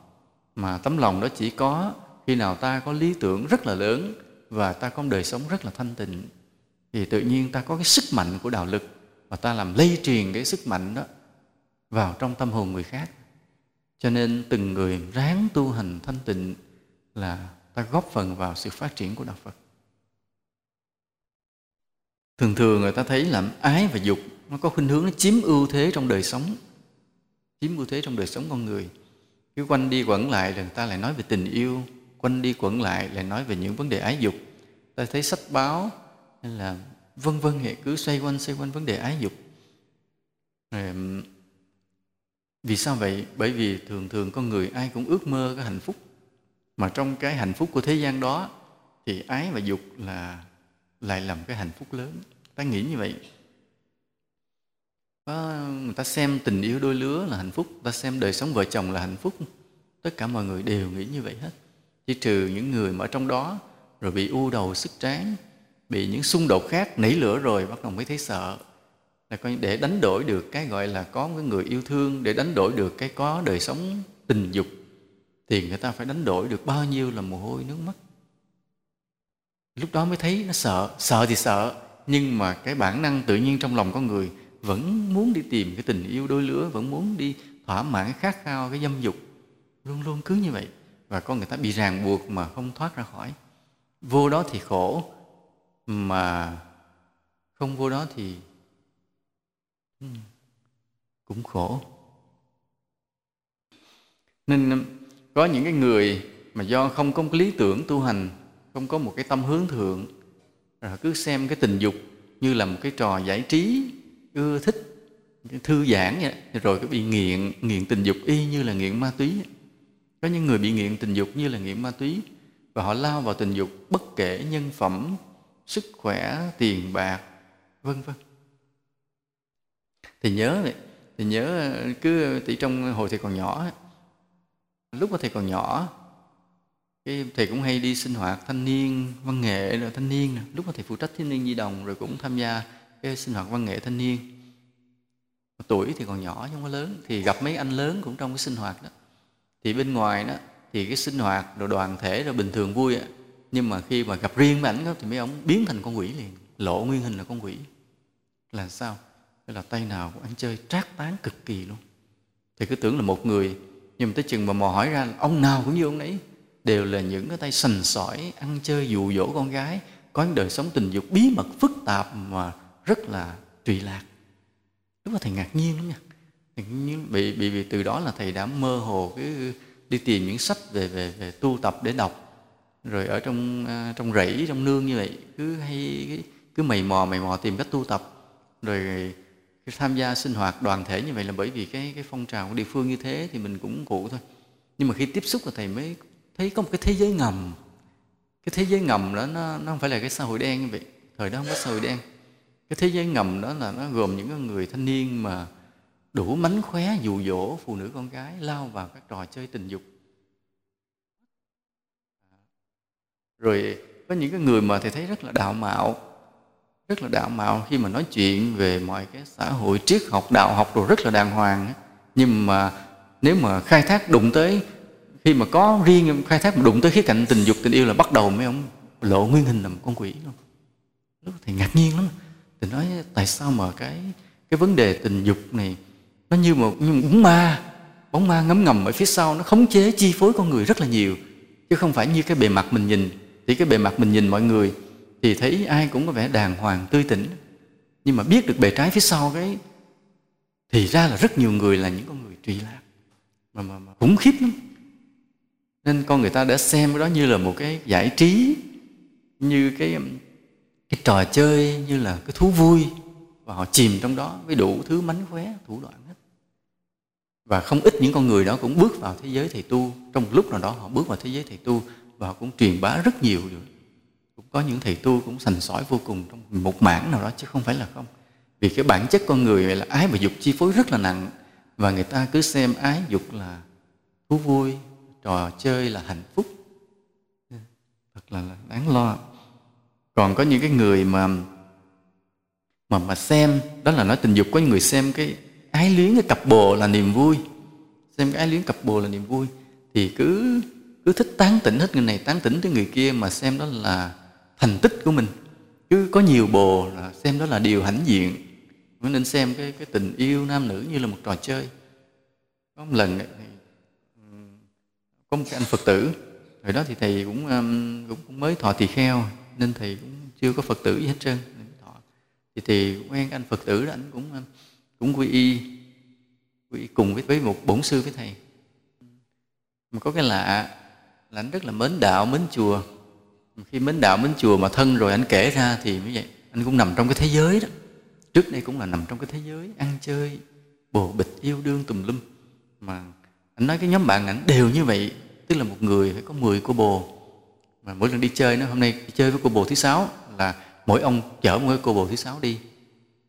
Mà tấm lòng đó chỉ có khi nào ta có lý tưởng rất là lớn và ta có đời sống rất là thanh tịnh, thì tự nhiên ta có cái sức mạnh của đạo lực và ta làm lây truyền cái sức mạnh đó vào trong tâm hồn người khác. Cho nên từng người ráng tu hành thanh tịnh là ta góp phần vào sự phát triển của đạo phật thường thường người ta thấy là ái và dục nó có khuynh hướng nó chiếm ưu thế trong đời sống chiếm ưu thế trong đời sống con người. Cứ quanh đi quẩn lại là người ta lại nói về tình yêu quanh đi quẩn lại lại nói về những vấn đề ái dục. Ta thấy sách báo hay là vân vân hệ cứ xoay quanh xoay quanh vấn đề ái dục. Rồi, vì sao vậy? Bởi vì thường thường con người ai cũng ước mơ cái hạnh phúc. Mà trong cái hạnh phúc của thế gian đó thì ái và dục là lại làm cái hạnh phúc lớn. Ta nghĩ như vậy. Có người ta xem tình yêu đôi lứa là hạnh phúc, ta xem đời sống vợ chồng là hạnh phúc. Tất cả mọi người đều nghĩ như vậy hết. Chỉ trừ những người mà ở trong đó rồi bị u đầu sức tráng, bị những xung đột khác nảy lửa rồi bắt đầu mới thấy sợ. Là coi để đánh đổi được cái gọi là có một người yêu thương, để đánh đổi được cái có đời sống tình dục, thì người ta phải đánh đổi được bao nhiêu là mồ hôi nước mắt lúc đó mới thấy nó sợ. Sợ thì sợ, nhưng mà cái bản năng tự nhiên trong lòng con người vẫn muốn đi tìm cái tình yêu đôi lứa, vẫn muốn đi thỏa mãn cái khát khao, cái dâm dục. Luôn luôn cứ như vậy. Và con người ta bị ràng buộc mà không thoát ra khỏi. Vô đó thì khổ, mà không vô đó thì hmm, cũng khổ. Nên có những cái người mà do không có một lý tưởng tu hành không có một cái tâm hướng thượng. Rồi cứ xem cái tình dục như là một cái trò giải trí ưa thích thư giãn vậy rồi cứ bị nghiện nghiện tình dục y như là nghiện ma túy. Có những người bị nghiện tình dục như là nghiện ma túy và họ lao vào tình dục bất kể nhân phẩm sức khỏe tiền bạc vân vân. Thì nhớ này, thì nhớ ờ, cứ ờ, tỷ trong hồi thầy còn nhỏ lúc mà thầy còn nhỏ cái thầy cũng hay đi sinh hoạt thanh niên văn nghệ rồi thanh niên lúc mà thầy phụ trách thanh niên di đồng rồi cũng tham gia cái sinh hoạt văn nghệ thanh niên. Tuổi thì còn nhỏ chứ không có lớn thì gặp mấy anh lớn cũng trong cái sinh hoạt đó. Thì bên ngoài đó thì cái sinh hoạt rồi đoàn thể rồi bình thường vui ạ nhưng mà khi mà gặp riêng với ảnh đó, thì mấy ông biến thành con quỷ liền. Lộ nguyên hình là con quỷ. Là sao? Thế là tay nào của anh chơi trác tán cực kỳ luôn. Thì cứ tưởng là một người nhưng mà tới chừng mà mò hỏi ra ông nào cũng như ông ấy đều là những cái tay sành sỏi ăn chơi dụ dỗ con gái có những đời sống tình dục bí mật phức tạp mà rất là trụy lạc. Lúc đó thầy ngạc nhiên lắm nha. Bị, bị, bị từ đó là thầy đã mơ hồ cái đi tìm những sách về về về tu tập để đọc. Rồi ở trong à, trong rẫy trong nương như vậy cứ hay cứ mày mò mày mò tìm cách tu tập. Rồi cái tham gia sinh hoạt đoàn thể như vậy là bởi vì cái cái phong trào của địa phương như thế thì mình cũng cụ thôi. Nhưng mà khi tiếp xúc là thầy mới thấy có một cái thế giới ngầm. Cái thế giới ngầm đó nó nó không phải là cái xã hội đen như vậy thời đó không có xã hội đen. Cái thế giới ngầm đó là nó gồm những người thanh niên mà đủ mánh khóe, dụ dỗ phụ nữ con gái, lao vào các trò chơi tình dục. Rồi có những cái người mà thầy thấy rất là đạo mạo, rất là đạo mạo khi mà nói chuyện về mọi cái xã hội triết học, đạo học rồi rất là đàng hoàng nhưng mà nếu mà khai thác đụng tới khi mà có riêng khai thác mà đụng tới khía cạnh tình dục tình yêu là bắt đầu mấy ông lộ nguyên hình là một con quỷ luôn. Lúc thầy ngạc nhiên lắm. Thì nói tại sao mà cái cái vấn đề tình dục này nó như một như một bóng ma? Bóng ma ngấm ngầm ở phía sau nó khống chế chi phối con người rất là nhiều. Chứ không phải như cái bề mặt mình nhìn. Thì cái bề mặt mình nhìn mọi người thì thấy ai cũng có vẻ đàng hoàng tươi tỉnh. Nhưng mà biết được bề trái phía sau cái thì ra là rất nhiều người là những con người trì lạc. Mà, mà, mà khủng khiếp lắm nên con người ta đã xem cái đó như là một cái giải trí, như cái um, cái trò chơi, như là cái thú vui. Và họ chìm trong đó với đủ thứ mánh khóe, thủ đoạn hết. Và không ít những con người đó cũng bước vào thế giới thầy tu. Trong một lúc nào đó họ bước vào thế giới thầy tu và họ cũng truyền bá rất nhiều được cũng có những thầy tu cũng sành sỏi vô cùng trong một mảng nào đó chứ không phải là không. Vì cái bản chất con người là ái và dục chi phối rất là nặng. Và người ta cứ xem ái dục là thú vui trò chơi là hạnh phúc. Thật là, là đáng lo. Còn có những cái người mà mà mà xem đó là nói tình dục có những người xem cái ái luyến cái cặp bồ là niềm vui. Xem cái ái luyến cặp bồ là niềm vui. Thì cứ cứ thích tán tỉnh hết người này tán tỉnh tới người kia mà xem đó là thành tích của mình. Cứ có nhiều bồ là xem đó là điều hãnh diện. Nên xem cái cái tình yêu nam nữ như là một trò chơi. Có một lần có một cái anh phật tử hồi đó thì thầy cũng um, cũng, cũng mới thọ tỳ kheo nên thầy cũng chưa có phật tử gì hết trơn. Thì thầy quen anh phật tử đó anh cũng um, cũng quy y quy y cùng với với một bổn sư với thầy. Mà có cái lạ là anh rất là mến đạo mến chùa. Khi mến đạo mến chùa mà thân rồi anh kể ra thì mới vậy anh cũng nằm trong cái thế giới đó. Trước đây cũng là nằm trong cái thế giới ăn chơi bồ bịch yêu đương tùm lum. Mà anh nói cái nhóm bạn ảnh đều như vậy tức là một người phải có 10 cô bồ. Mà mỗi lần đi chơi nó hôm nay đi chơi với cô bồ thứ sáu là mỗi ông chở một cái cô bồ thứ sáu đi.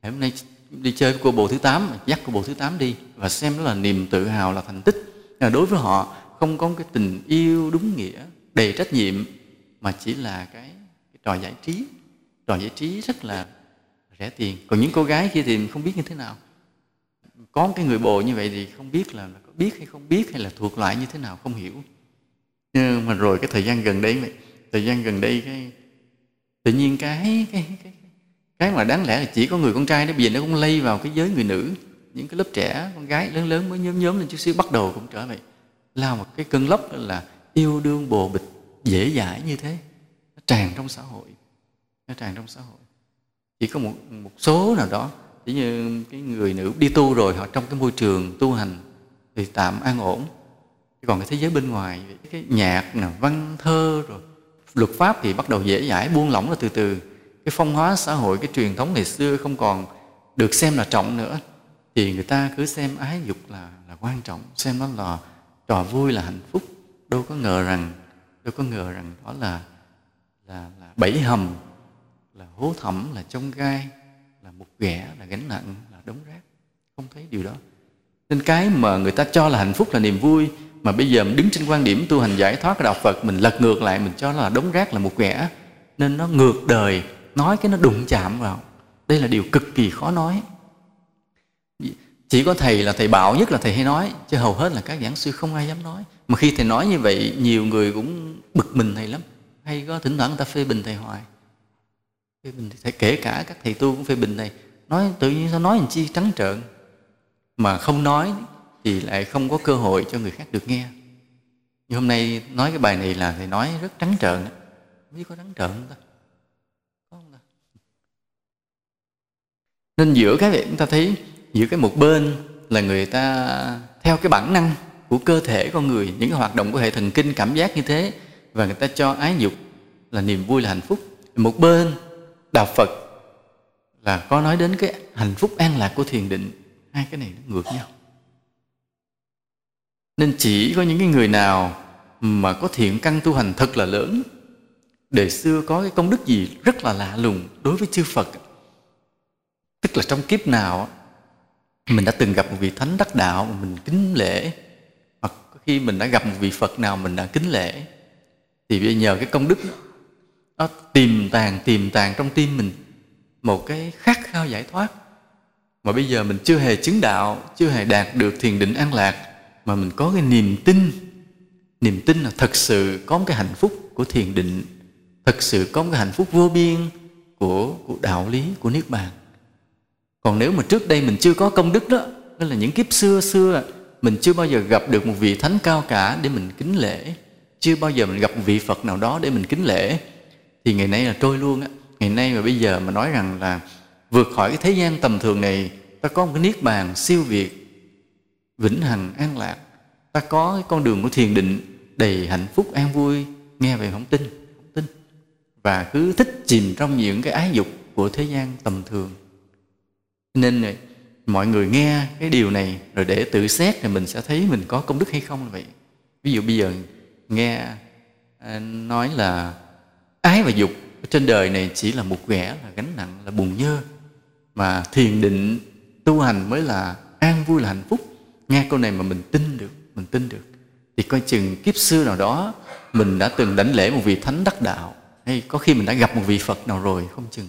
Hôm nay đi chơi với cô bồ thứ tám dắt cô bồ thứ tám đi và xem đó là niềm tự hào là thành tích. Là đối với họ không có cái tình yêu đúng nghĩa đầy trách nhiệm mà chỉ là cái, cái trò giải trí. Trò giải trí rất là rẻ tiền. Còn những cô gái kia thì không biết như thế nào. Có cái người bồ như vậy thì không biết là biết hay không biết hay là thuộc loại như thế nào, không hiểu. Nhưng mà rồi cái thời gian gần đây thời gian gần đây cái, tự nhiên cái cái cái cái mà đáng lẽ là chỉ có người con trai đó, bây giờ nó cũng lây vào cái giới người nữ. Những cái lớp trẻ, con gái lớn lớn mới nhóm nhóm lên chút xíu, bắt đầu cũng trở lại lao một cái cơn lốc là yêu đương bồ bịch dễ dãi như thế. Nó tràn trong xã hội, nó tràn trong xã hội. Chỉ có một một số nào đó chỉ như cái người nữ đi tu rồi, họ trong cái môi trường tu hành thì tạm an ổn. Còn cái thế giới bên ngoài cái nhạc là văn thơ rồi luật pháp thì bắt đầu dễ dãi buông lỏng là từ từ. Cái phong hóa xã hội cái truyền thống ngày xưa không còn được xem là trọng nữa thì người ta cứ xem ái dục là là quan trọng xem nó là trò vui là hạnh phúc. Đâu có ngờ rằng đâu có ngờ rằng đó là là, là bẫy hầm là hố thẳm là trong gai là một ghẻ là gánh nặng là đống rác. Không thấy điều đó nên cái mà người ta cho là hạnh phúc là niềm vui, mà bây giờ mình đứng trên quan điểm tu hành giải thoát đạo Phật, mình lật ngược lại, mình cho là đống rác, là một ghẻ nên nó ngược đời, nói cái nó đụng chạm vào. Đây là điều cực kỳ khó nói. Chỉ có thầy là thầy bảo nhất là thầy hay nói, chứ hầu hết là các giảng sư không ai dám nói. Mà khi thầy nói như vậy, nhiều người cũng bực mình thầy lắm. Hay có thỉnh thoảng người ta phê bình thầy hoài. Phê bình thầy kể cả các thầy tu cũng phê bình thầy. Nói tự nhiên sao nói làm chi trắng trợn mà không nói thì lại không có cơ hội cho người khác được nghe. Như hôm nay nói cái bài này là thầy nói rất trắng trợn không biết có trắng trợn không ta? Có không ta? Nên giữa cái này chúng ta thấy, giữa cái một bên là người ta theo cái bản năng của cơ thể con người, những cái hoạt động của hệ thần kinh, cảm giác như thế, và người ta cho ái dục là niềm vui, là hạnh phúc. Một bên đạo phật là có nói đến cái hạnh phúc an lạc của thiền định hai cái này nó ngược nhau. Nên chỉ có những cái người nào mà có thiện căn tu hành thật là lớn đời xưa có cái công đức gì rất là lạ lùng đối với chư Phật. Tức là trong kiếp nào mình đã từng gặp một vị thánh đắc đạo mà mình kính lễ hoặc khi mình đã gặp một vị Phật nào mình đã kính lễ thì bây nhờ cái công đức đó, nó tìm tàng tìm tàng trong tim mình một cái khát khao giải thoát mà bây giờ mình chưa hề chứng đạo chưa hề đạt được thiền định an lạc mà mình có cái niềm tin. Niềm tin là thật sự có một cái hạnh phúc của thiền định thật sự có một cái hạnh phúc vô biên của, của đạo lý của niết bàn. Còn nếu mà trước đây mình chưa có công đức đó nên là những kiếp xưa xưa mình chưa bao giờ gặp được một vị thánh cao cả để mình kính lễ. Chưa bao giờ mình gặp một vị phật nào đó để mình kính lễ. Thì ngày nay là trôi luôn á. Ngày nay mà bây giờ mà nói rằng là vượt khỏi cái thế gian tầm thường này, ta có một cái niết bàn siêu việt, vĩnh hằng an lạc. Ta có cái con đường của thiền định đầy hạnh phúc, an vui, nghe về không tin không tin. Và cứ thích chìm trong những cái ái dục của thế gian tầm thường. Nên mọi người nghe cái điều này rồi để tự xét thì mình sẽ thấy mình có công đức hay không là vậy. Ví dụ bây giờ nghe à, nói là ái và dục trên đời này chỉ là một ghẻ là gánh nặng, là bùn nhơ mà thiền định, tu hành mới là an vui, là hạnh phúc. Nghe câu này mà mình tin được, mình tin được. Thì coi chừng kiếp xưa nào đó, mình đã từng đảnh lễ một vị thánh đắc đạo. Hay có khi mình đã gặp một vị phật nào rồi, không chừng.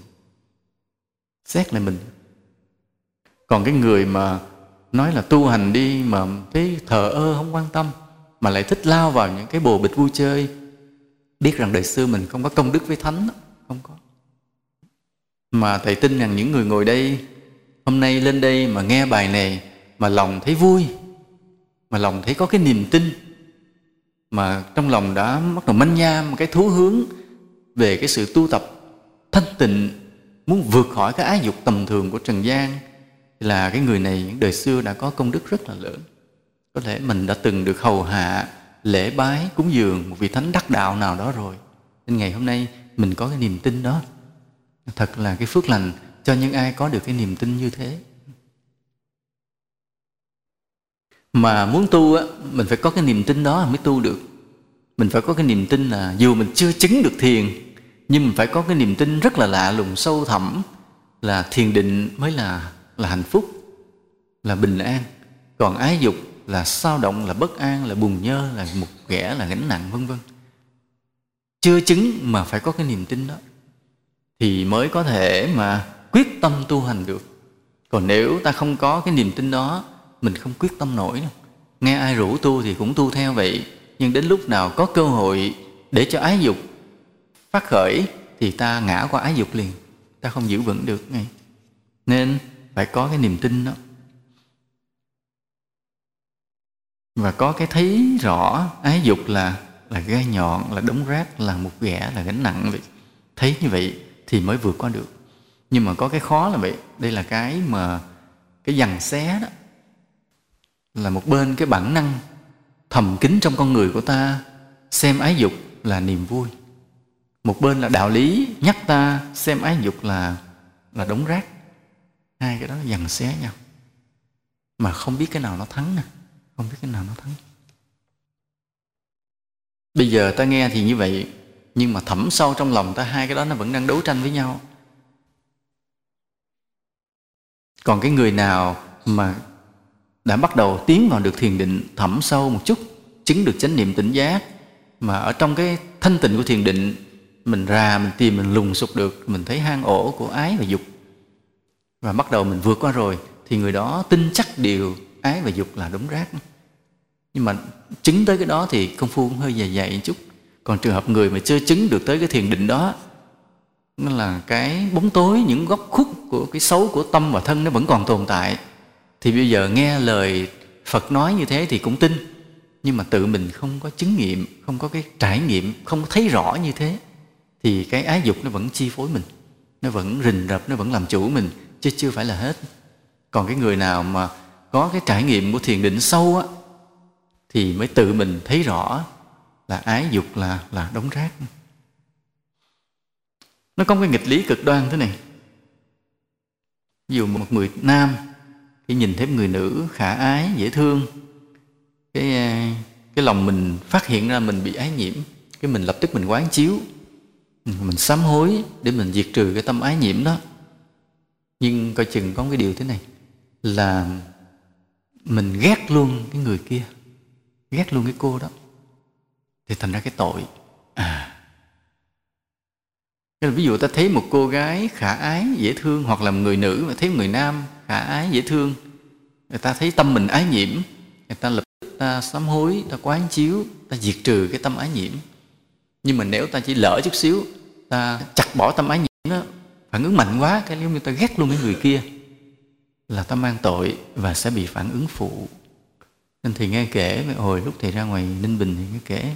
Xét lại mình. Còn cái người mà nói là tu hành đi mà thấy thờ ơ, không quan tâm, mà lại thích lao vào những cái bồ bịch vui chơi, biết rằng đời xưa mình không có công đức với thánh không có mà thầy tin rằng những người ngồi đây, hôm nay lên đây mà nghe bài này mà lòng thấy vui, mà lòng thấy có cái niềm tin, mà trong lòng đã bắt đầu manh nha một cái thú hướng về cái sự tu tập thanh tịnh, muốn vượt khỏi cái ái dục tầm thường của trần gian là cái người này những đời xưa đã có công đức rất là lớn. Có thể mình đã từng được hầu hạ, lễ bái cúng dường một vị thánh đắc đạo nào đó rồi, nên ngày hôm nay mình có cái niềm tin đó thật là cái phước lành cho những ai có được cái niềm tin như thế. Mà muốn tu á, mình phải có cái niềm tin đó mới tu được. Mình phải có cái niềm tin là dù mình chưa chứng được thiền, nhưng mình phải có cái niềm tin rất là lạ lùng sâu thẳm là thiền định mới là là hạnh phúc, là bình an. Còn ái dục là sao động, là bất an, là buồn nhơ, là một ghẻ là gánh nặng, vân vân. Chưa chứng mà phải có cái niềm tin đó thì mới có thể mà quyết tâm tu hành được. Còn nếu ta không có cái niềm tin đó, mình không quyết tâm nổi đâu. Nghe ai rủ tu thì cũng tu theo vậy, nhưng đến lúc nào có cơ hội để cho ái dục phát khởi thì ta ngã qua ái dục liền, ta không giữ vững được ngay. Nên phải có cái niềm tin đó. Và có cái thấy rõ ái dục là là gai nhọn, là đống rác, là một ghẻ, là gánh nặng vậy. Thấy như vậy thì mới vượt qua được. Nhưng mà có cái khó là vậy, đây là cái mà cái dằn xé đó, là một bên cái bản năng thầm kín trong con người của ta xem ái dục là niềm vui. Một bên là đạo lý nhắc ta xem ái dục là là đống rác. Hai cái đó dằn xé nhau. Mà không biết cái nào nó thắng nè, không biết cái nào nó thắng. Bây giờ ta nghe thì như vậy nhưng mà thẩm sâu trong lòng ta, hai cái đó nó vẫn đang đấu tranh với nhau. Còn cái người nào mà đã bắt đầu tiến vào được thiền định thẩm sâu một chút, chứng được chánh niệm tỉnh giác, mà ở trong cái thanh tịnh của thiền định, mình ra mình tìm, mình lùng sục được, mình thấy hang ổ của ái và dục, và bắt đầu mình vượt qua rồi, thì người đó tin chắc điều ái và dục là đúng rác. Nhưng mà chứng tới cái đó thì công phu cũng hơi dày dày một chút còn trường hợp người mà chưa chứng được tới cái thiền định đó, nó là cái bóng tối, những góc khuất của cái xấu của tâm và thân nó vẫn còn tồn tại. Thì bây giờ nghe lời phật nói như thế thì cũng tin. Nhưng mà tự mình không có chứng nghiệm, không có cái trải nghiệm, không thấy rõ như thế, thì cái ái dục nó vẫn chi phối mình. Nó vẫn rình rập, nó vẫn làm chủ mình, chứ chưa phải là hết. Còn cái người nào mà có cái trải nghiệm của thiền định sâu á, thì mới tự mình thấy rõ là ái dục, là là đống rác. Nó có cái nghịch lý cực đoan thế này. Ví dụ một người nam khi nhìn thấy người nữ khả ái, dễ thương, cái à, cái lòng mình phát hiện ra mình bị ái nhiễm, cái mình lập tức mình quán chiếu, mình sám hối để mình diệt trừ cái tâm ái nhiễm đó. Nhưng coi chừng có cái điều thế này, là mình ghét luôn cái người kia, ghét luôn cái cô đó thì thành ra cái tội. À. Ví dụ ta thấy một cô gái khả ái, dễ thương, hoặc là người nữ mà thấy một người nam khả ái, dễ thương, người ta thấy tâm mình ái nhiễm, người ta lập tức ta sám hối, ta quán chiếu, ta diệt trừ cái tâm ái nhiễm. Nhưng mà nếu ta chỉ lỡ chút xíu, ta chặt bỏ tâm ái nhiễm đó, phản ứng mạnh quá, cái giống như ta ghét luôn cái người kia, là ta mang tội và sẽ bị phản ứng phụ. Nên thì nghe kể, hồi lúc thầy ra ngoài ninh bình thì nghe kể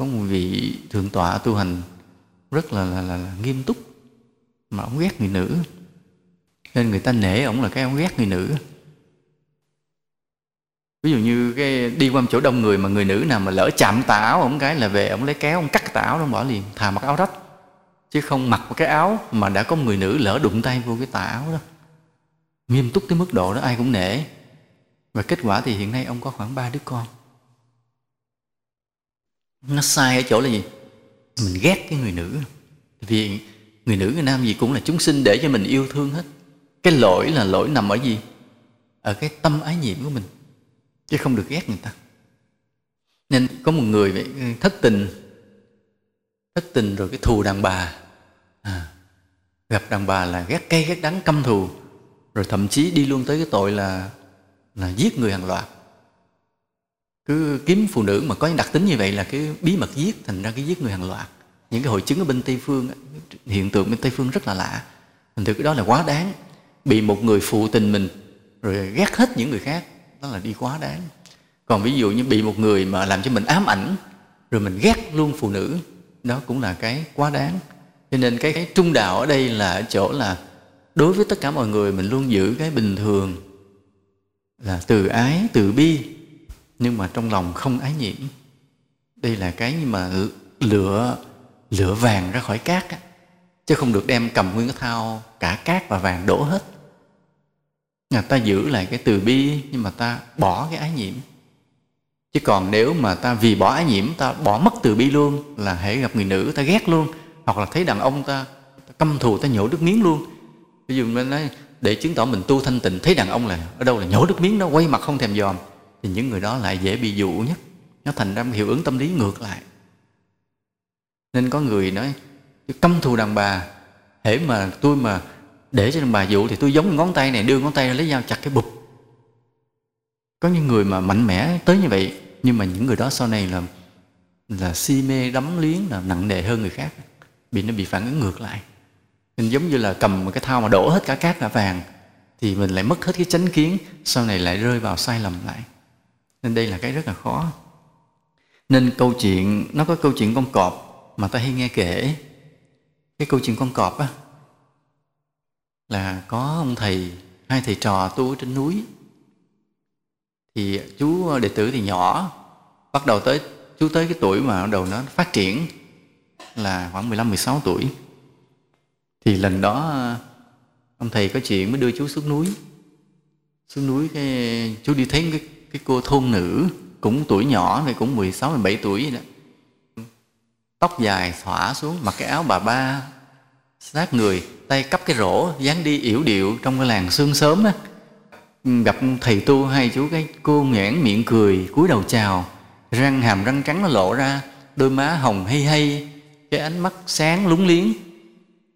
có một vị thượng tọa tu hành rất là là, là, là nghiêm túc mà ông ghét người nữ. Nên người ta nể ông là cái ông ghét người nữ. Ví dụ như cái đi qua một chỗ đông người mà người nữ nào mà lỡ chạm tà áo ông cái là về ông lấy kéo ông cắt tà áo ông bỏ liền thà mặc áo rách. Chứ không mặc một cái áo mà đã có người nữ lỡ đụng tay vô cái tà áo đó. Nghiêm túc tới mức độ đó ai cũng nể. Và kết quả thì hiện nay ông có khoảng ba đứa con nó sai ở chỗ là gì? Mình ghét cái người nữ. Vì người nữ người nam gì cũng là chúng sinh để cho mình yêu thương hết. Cái lỗi là lỗi nằm ở gì? Ở cái tâm ái nhiễm của mình chứ không được ghét người ta. Nên có một người vậy ừ, thất tình. Thất tình rồi cái thù đàn bà. À, gặp đàn bà là ghét cay ghét đắng căm thù. Rồi thậm chí đi luôn tới cái tội là là giết người hàng loạt cứ kiếm phụ nữ mà có những đặc tính như vậy là cái bí mật giết thành ra cái giết người hàng loạt. Những cái hội chứng ở bên tây phương hiện tượng bên tây phương rất là lạ. Thành thực cái đó là quá đáng. Bị một người phụ tình mình rồi ghét hết những người khác đó là đi quá đáng. Còn ví dụ như bị một người mà làm cho mình ám ảnh rồi mình ghét luôn phụ nữ đó cũng là cái quá đáng. Cho nên cái, cái trung đạo ở đây là ở chỗ là đối với tất cả mọi người mình luôn giữ cái bình thường là từ ái từ bi nhưng mà trong lòng không ái nhiễm. Đây là cái mà lựa lựa vàng ra khỏi cát á. Chứ không được đem cầm nguyên cái thao cả cát và vàng đổ hết. Là ta giữ lại cái từ bi nhưng mà ta bỏ cái ái nhiễm. Chứ còn nếu mà ta vì bỏ ái nhiễm ta bỏ mất từ bi luôn là hãy gặp người nữ ta ghét luôn. Hoặc là thấy đàn ông ta, ta căm thù ta nhổ nước miếng luôn. Ví dụ mình nói để chứng tỏ mình tu thanh tịnh thấy đàn ông là ở đâu là nhổ nước miếng nó quay mặt không thèm dòm thì những người đó lại dễ bị dụ nhất. Nó thành ra hiệu ứng tâm lý ngược lại. Nên có người nói căm thù đàn bà. Hễ mà tôi mà để cho đàn bà dụ thì tôi giống ngón tay này, đưa ngón tay ra lấy dao chặt cái bụp. Có những người mà mạnh mẽ tới như vậy, nhưng mà những người đó sau này là là si mê, đắm liếng, là nặng nề hơn người khác, bị, nó bị phản ứng ngược lại. Nên giống như là cầm một cái thao mà đổ hết cả cát cả vàng, thì mình lại mất hết cái chánh kiến, sau này lại rơi vào sai lầm lại nên đây là cái rất là khó. Nên câu chuyện, nó có câu chuyện con cọp mà ta hay nghe kể. Cái câu chuyện con cọp á, là có ông thầy, hai thầy trò tu ở trên núi. Thì chú đệ tử thì nhỏ, bắt đầu tới, chú tới cái tuổi mà đầu nó phát triển, là khoảng 15 16 tuổi. Thì lần đó, ông thầy có chuyện mới đưa chú xuống núi. Xuống núi cái, chú đi thấy cái cái cô thôn nữ cũng tuổi nhỏ thì cũng 16 17 tuổi vậy đó. Tóc dài xõa xuống, mặc cái áo bà ba, sát người, tay cắp cái rổ dáng đi yểu điệu trong cái làng sương sớm á. Gặp thầy tu hay chú cái cô nhoẻn miệng cười, cúi đầu chào, răng hàm răng trắng nó lộ ra, đôi má hồng hay hay, cái ánh mắt sáng lúng liếng.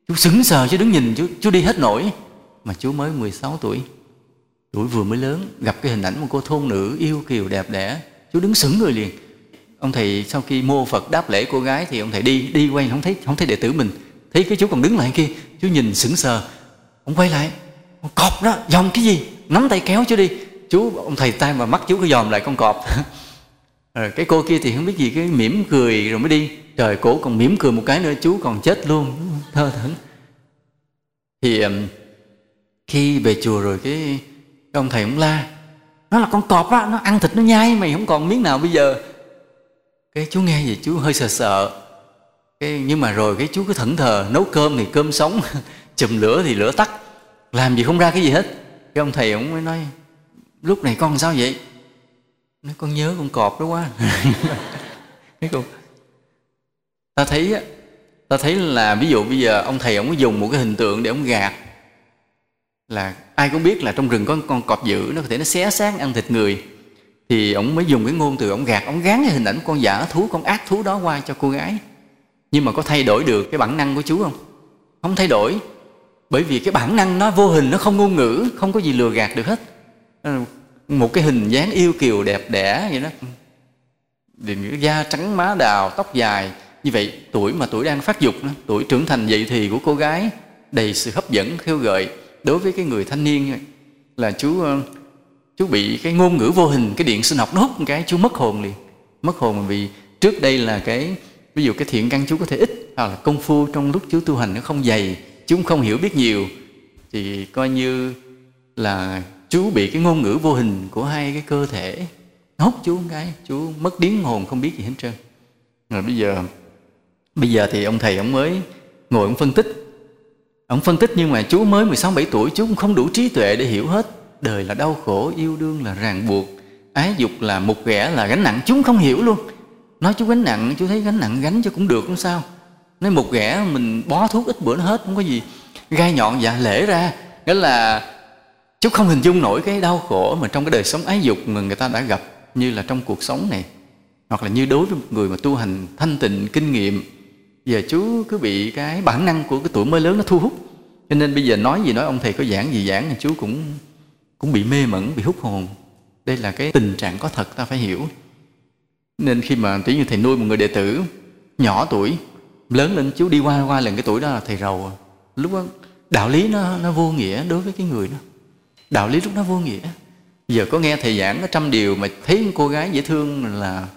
Chú sững sờ chứ đứng nhìn, chú chú đi hết nổi. Mà chú mới 16 tuổi tuổi vừa mới lớn, gặp cái hình ảnh một cô thôn nữ yêu kiều đẹp đẽ. Chú đứng sững người liền. Ông thầy sau khi mô phật đáp lễ cô gái thì ông thầy đi đi quay, không thấy không thấy đệ tử mình. Thấy cái chú còn đứng lại kia, chú nhìn sững sờ. Ông quay lại. Con cọp đó dòm cái gì? Nắm tay kéo chú đi. Chú, ông thầy tay mà mắt chú cứ dòm lại con cọp. Rồi [LAUGHS] ờ, cái cô kia thì không biết gì, cái mỉm cười rồi mới đi. Trời, cổ còn mỉm cười một cái nữa, chú còn chết luôn. Thơ thẩn. Thì khi về chùa rồi cái cái ông thầy ông la. Nó là con cọp á nó ăn thịt nó nhai mày không còn miếng nào bây giờ. Cái chú nghe vậy chú hơi sợ sợ. Cái nhưng mà rồi cái chú cứ thẫn thờ nấu cơm thì cơm sống [LAUGHS] chùm lửa thì lửa tắt. Làm gì không ra cái gì hết. Cái ông thầy ông mới nói lúc này con sao vậy? Nói con nhớ con cọp đó quá. [LAUGHS] Cái con ta thấy á ta thấy là ví dụ bây giờ ông thầy ông có dùng một cái hình tượng để ông gạt là ai cũng biết là trong rừng có con cọp dữ, nó có thể nó xé xác ăn thịt người. Thì ông mới dùng cái ngôn từ ông gạt, ông gán cái hình ảnh con giả thú, con ác thú đó qua cho cô gái. Nhưng mà có thay đổi được cái bản năng của chú không? Không thay đổi, bởi vì cái bản năng nó vô hình, nó không ngôn ngữ, không có gì lừa gạt được hết. Ờ, một cái hình dáng yêu kiều đẹp đẽ vậy đó. Thì da trắng má đào, tóc dài, như vậy tuổi mà tuổi đang phát dục tuổi trưởng thành dậy thì của cô gái đầy sự hấp dẫn khiêu gợi đối với cái người thanh niên là chú ờ, chú bị cái ngôn ngữ vô hình, cái điện sinh học nó hút một cái, chú mất hồn liền. Mất hồn vì trước đây là cái, ví dụ cái thiện căn chú có thể ít, hoặc là công phu trong lúc chú tu hành nó không dày, chú không hiểu biết nhiều. Thì coi như là chú bị cái ngôn ngữ vô hình của hai cái cơ thể nó hút chú một cái, chú mất điếng hồn không biết gì hết trơn. Rồi bây giờ bây giờ thì ông thầy ông mới ngồi ông phân tích ông phân tích nhưng mà chú mới 16 17 tuổi, chú cũng không đủ trí tuệ để hiểu hết. Đời là đau khổ, yêu đương là ràng buộc, ái dục là một ghẻ là gánh nặng. Chú không hiểu luôn. Nói chú gánh nặng, chú thấy gánh nặng gánh cho cũng được, không sao. Nói một ghẻ mình bó thuốc ít bữa nó hết, không có gì gai nhọn dạ lễ ra. Nghĩa là chú không hình dung nổi cái đau khổ mà trong cái đời sống ái dục mà người ta đã gặp như là trong cuộc sống này. Hoặc là như đối với một người mà tu hành thanh tịnh, kinh nghiệm giờ chú cứ bị cái bản năng của cái tuổi mới lớn nó thu hút. Cho nên bây giờ nói gì nói ông thầy có giảng gì giảng thì chú cũng cũng bị mê mẩn, bị hút hồn. Đây là cái tình trạng có thật, ta phải hiểu. Nên khi mà tí như thầy nuôi một người đệ tử nhỏ tuổi, lớn lên chú đi qua qua lần cái tuổi đó là thầy rầu. Lúc đó đạo lý nó nó vô nghĩa đối với cái người đó. Đạo lý lúc nó vô nghĩa. Giờ có nghe thầy giảng có trăm điều mà thấy cô gái dễ thương là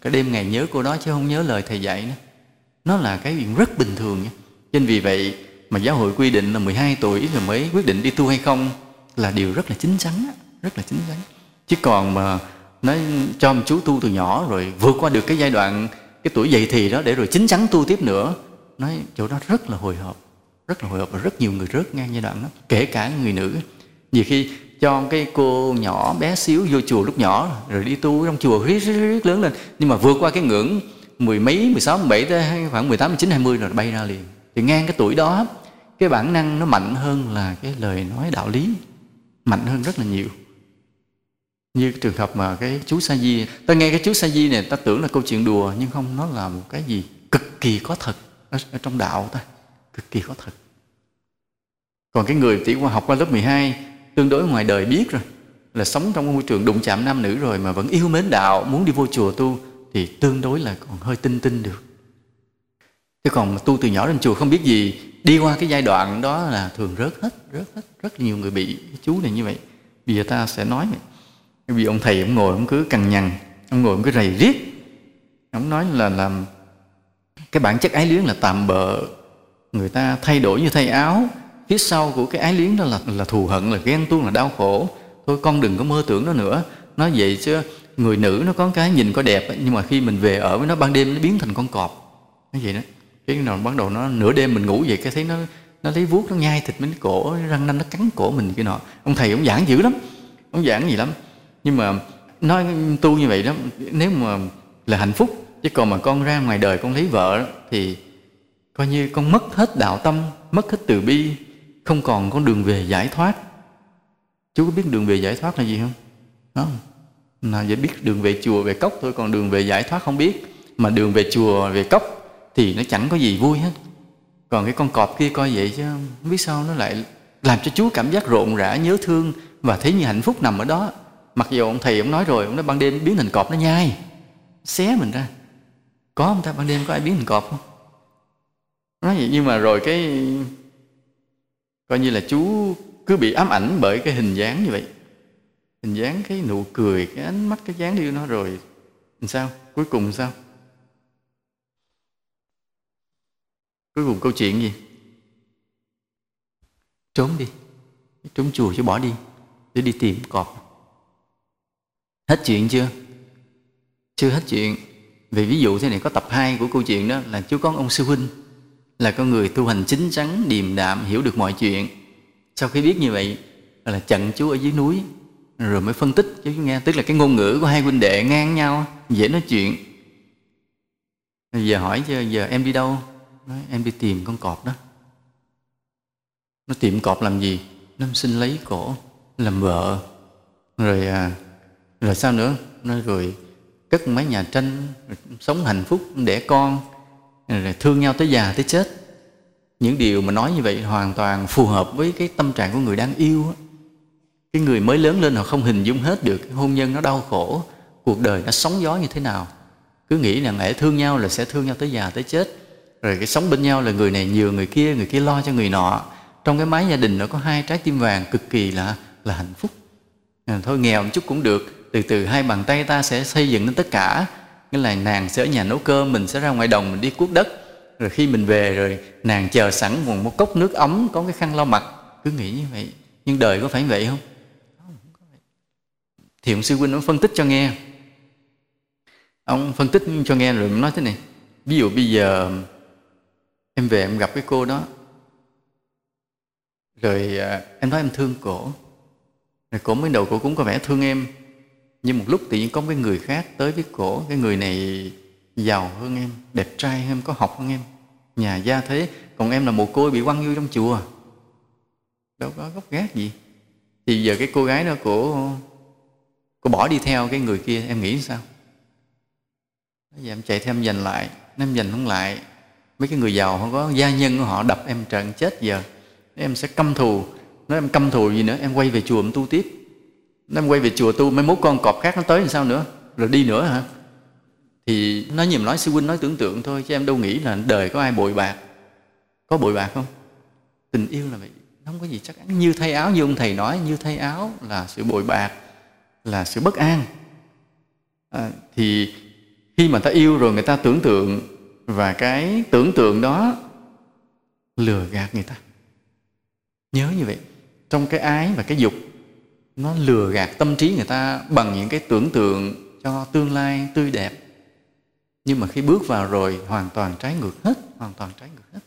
cái đêm ngày nhớ cô đó chứ không nhớ lời thầy dạy nữa nó là cái chuyện rất bình thường nha. Nên vì vậy mà giáo hội quy định là 12 tuổi rồi mới quyết định đi tu hay không là điều rất là chính chắn rất là chính chắn. Chứ còn mà nói cho một chú tu từ nhỏ rồi vượt qua được cái giai đoạn, cái tuổi dậy thì đó để rồi chính chắn tu tiếp nữa, nói chỗ đó rất là hồi hộp, rất là hồi hộp và rất nhiều người rớt ngang giai đoạn đó, kể cả người nữ. Nhiều khi cho cái cô nhỏ bé xíu vô chùa lúc nhỏ rồi đi tu trong chùa riết riết riết lớn lên, nhưng mà vượt qua cái ngưỡng mười mấy mười sáu mười bảy tới khoảng mười tám mười chín hai mươi rồi bay ra liền. Thì ngang cái tuổi đó cái bản năng nó mạnh hơn là cái lời nói đạo lý mạnh hơn rất là nhiều. Như cái trường hợp mà cái chú sa di ta nghe cái chú sa di này ta tưởng là câu chuyện đùa nhưng không nó là một cái gì cực kỳ có thật ở, ở trong đạo ta cực kỳ có thật. Còn cái người chỉ qua học qua lớp 12 tương đối ngoài đời biết rồi là sống trong môi trường đụng chạm nam nữ rồi mà vẫn yêu mến đạo muốn đi vô chùa tu thì tương đối là còn hơi tinh tinh được. Chứ còn tu từ nhỏ đến chùa không biết gì, đi qua cái giai đoạn đó là thường rớt hết rớt hết, rất nhiều người bị chú này như vậy. Bây giờ ta sẽ nói này. Vì ông thầy ông ngồi ông cứ cằn nhằn, ông ngồi ông cứ rầy riết. Ông nói là làm cái bản chất ái luyến là tạm bợ người ta thay đổi như thay áo. Phía sau của cái ái luyến đó là là thù hận, là ghen tuông, là đau khổ. Thôi con đừng có mơ tưởng nó nữa. Nói vậy chứ người nữ nó có cái nhìn có đẹp nhưng mà khi mình về ở với nó ban đêm nó biến thành con cọp. Nó vậy đó. Cái nào bắt đầu nó nửa đêm mình ngủ vậy, cái thấy nó nó lấy vuốt, nó nhai thịt mình cái cổ, răng nanh nó cắn cổ mình cái nọ. Ông thầy ông giảng dữ lắm, ông giảng gì lắm. Nhưng mà nói tu như vậy đó, nếu mà là hạnh phúc, chứ còn mà con ra ngoài đời con lấy vợ thì coi như con mất hết đạo tâm, mất hết từ bi, không còn con đường về giải thoát. Chú có biết đường về giải thoát là gì không? Không nào chỉ biết đường về chùa, về cốc thôi, còn đường về giải thoát không biết. Mà đường về chùa, về cốc thì nó chẳng có gì vui hết. Còn cái con cọp kia coi vậy chứ, không biết sao nó lại làm cho chú cảm giác rộn rã, nhớ thương và thấy như hạnh phúc nằm ở đó. Mặc dù ông thầy ông nói rồi, ông nói ban đêm biến thành cọp nó nhai. Xé mình ra. Có không ta? Ban đêm có ai biến thành cọp không? Nói vậy nhưng mà rồi cái coi như là chú cứ bị ám ảnh bởi cái hình dáng như vậy hình dáng cái nụ cười, cái ánh mắt, cái dáng yêu nó rồi, làm sao? Cuối cùng sao? Cuối cùng câu chuyện gì? Trốn đi. Trốn chùa chứ bỏ đi, để đi tìm cọp. Hết chuyện chưa? Chưa hết chuyện. Vì ví dụ thế này, có tập 2 của câu chuyện đó, là chú con ông sư huynh, là con người tu hành chính chắn, điềm đạm, hiểu được mọi chuyện. Sau khi biết như vậy, là chặn chú ở dưới núi rồi mới phân tích cho chúng nghe tức là cái ngôn ngữ của hai huynh đệ ngang nhau dễ nói chuyện. Giờ hỏi giờ, giờ em đi đâu? Nói em đi tìm con cọp đó. Nó tìm cọp làm gì? Nó xin lấy cổ làm vợ. Rồi à, rồi sao nữa? Nó rồi cất mấy nhà tranh sống hạnh phúc đẻ con rồi thương nhau tới già tới chết. Những điều mà nói như vậy hoàn toàn phù hợp với cái tâm trạng của người đang yêu cái người mới lớn lên họ không hình dung hết được cái hôn nhân nó đau khổ cuộc đời nó sóng gió như thế nào. Cứ nghĩ là mẹ thương nhau là sẽ thương nhau tới già tới chết. Rồi cái sống bên nhau là người này nhường người kia người kia lo cho người nọ. Trong cái mái gia đình nó có hai trái tim vàng cực kỳ là là hạnh phúc. À, thôi nghèo một chút cũng được. Từ từ hai bàn tay ta sẽ xây dựng nên tất cả. Nghĩa là nàng sẽ ở nhà nấu cơm mình sẽ ra ngoài đồng mình đi cuốc đất. Rồi khi mình về rồi nàng chờ sẵn một, một cốc nước ấm có cái khăn lau mặt. Cứ nghĩ như vậy. Nhưng đời có phải vậy không? Thì ông sư huynh ông phân tích cho nghe. Ông phân tích cho nghe rồi ông nói thế này. Ví dụ bây giờ, em về em gặp cái cô đó. Rồi à, em nói em thương cổ. Rồi cổ mới đầu cổ cũng có vẻ thương em. Nhưng một lúc tự nhiên có cái người khác tới với cổ. Cái người này giàu hơn em, đẹp trai hơn em, có học hơn em. Nhà gia thế. Còn em là một cô bị quăng vô trong chùa. Đâu có gốc gác gì. Thì giờ cái cô gái đó cổ cô bỏ đi theo cái người kia, em nghĩ sao? Bây giờ em chạy theo em giành lại em giành không lại, mấy cái người giàu không có gia nhân của họ đập em trận chết giờ em sẽ căm thù nói em căm thù gì nữa, em quay về chùa em tu tiếp. Nếu em quay về chùa tu, mấy mốt con cọp khác nó tới làm sao nữa? Rồi đi nữa hả? Thì nói nhiều nói, sư huynh nói tưởng tượng thôi, chứ em đâu nghĩ là đời có ai bội bạc. Có bội bạc không? Tình yêu là vậy không có gì chắc chắn. Như thay áo như ông thầy nói, như thay áo là sự bội bạc là sự bất an. À, thì khi mà ta yêu rồi người ta tưởng tượng và cái tưởng tượng đó lừa gạt người ta. Nhớ như vậy trong cái ái và cái dục nó lừa gạt tâm trí người ta bằng những cái tưởng tượng cho tương lai tươi đẹp. Nhưng mà khi bước vào rồi hoàn toàn trái ngược hết hoàn toàn trái ngược hết.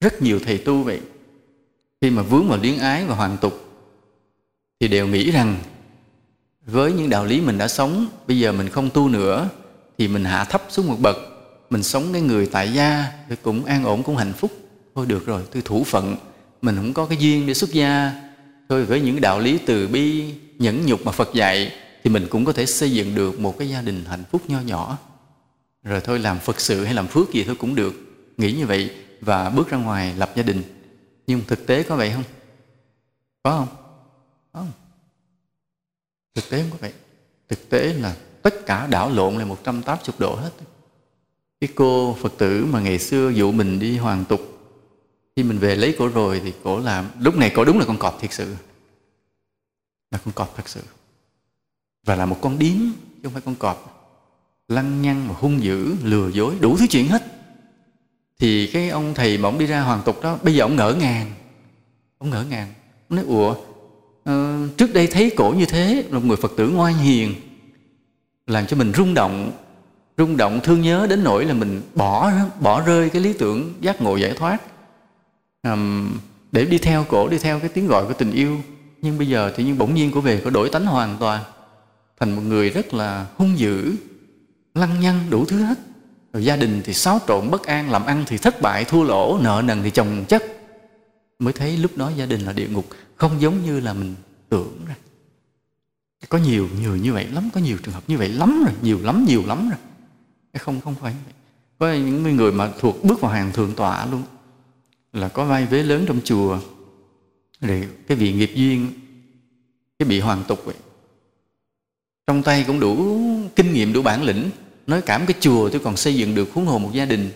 Rất nhiều thầy tu vậy khi mà vướng vào luyến ái và hoàn tục thì đều nghĩ rằng, với những đạo lý mình đã sống, bây giờ mình không tu nữa, thì mình hạ thấp xuống một bậc, mình sống cái người tại gia, thì cũng an ổn, cũng hạnh phúc. Thôi được rồi, tôi thủ phận, mình không có cái duyên để xuất gia. Thôi với những đạo lý từ bi, nhẫn nhục mà phật dạy, thì mình cũng có thể xây dựng được một cái gia đình hạnh phúc nho nhỏ. Rồi thôi làm phật sự hay làm phước gì thôi cũng được. Nghĩ như vậy và bước ra ngoài lập gia đình. Nhưng thực tế có vậy không? Có không không? Thực tế không có vậy thực tế là tất cả đảo lộn là 180 độ hết. Cái cô Phật tử mà ngày xưa dụ mình đi hoàn tục, khi mình về lấy cổ rồi thì cổ làm, lúc này cổ đúng là con cọp thiệt sự. Là con cọp thật sự. Và là một con điếm, chứ không phải con cọp. Lăng nhăng mà hung dữ, lừa dối, đủ thứ chuyện hết. Thì cái ông thầy mà ông đi ra hoàng tục đó, bây giờ ông ngỡ ngàng. Ông ngỡ ngàng. Ông nói, ủa uh, trước đây thấy cổ như thế là người phật tử ngoan hiền làm cho mình rung động rung động thương nhớ đến nỗi là mình bỏ bỏ rơi cái lý tưởng giác ngộ giải thoát. Um, để đi theo cổ đi theo cái tiếng gọi của tình yêu. Nhưng bây giờ thì nhưng bỗng nhiên của về có đổi tánh hoàn toàn thành một người rất là hung dữ lăng nhăng đủ thứ hết. Rồi gia đình thì xáo trộn bất an làm ăn thì thất bại thua lỗ nợ nần thì chồng chất. Mới thấy lúc đó gia đình là địa ngục không giống như là mình tưởng ra. Có nhiều người như vậy lắm, có nhiều trường hợp như vậy lắm rồi, nhiều lắm nhiều lắm rồi. Không không phải vậy. Có những người mà thuộc bước vào hàng thượng tọa luôn. Là có vai vế lớn trong chùa. Rồi cái vị nghiệp duyên, cái bị hoàn tục vậy trong tay cũng đủ kinh nghiệm, đủ bản lĩnh. Nói cảm cái chùa tôi còn xây dựng được huống hồ một gia đình.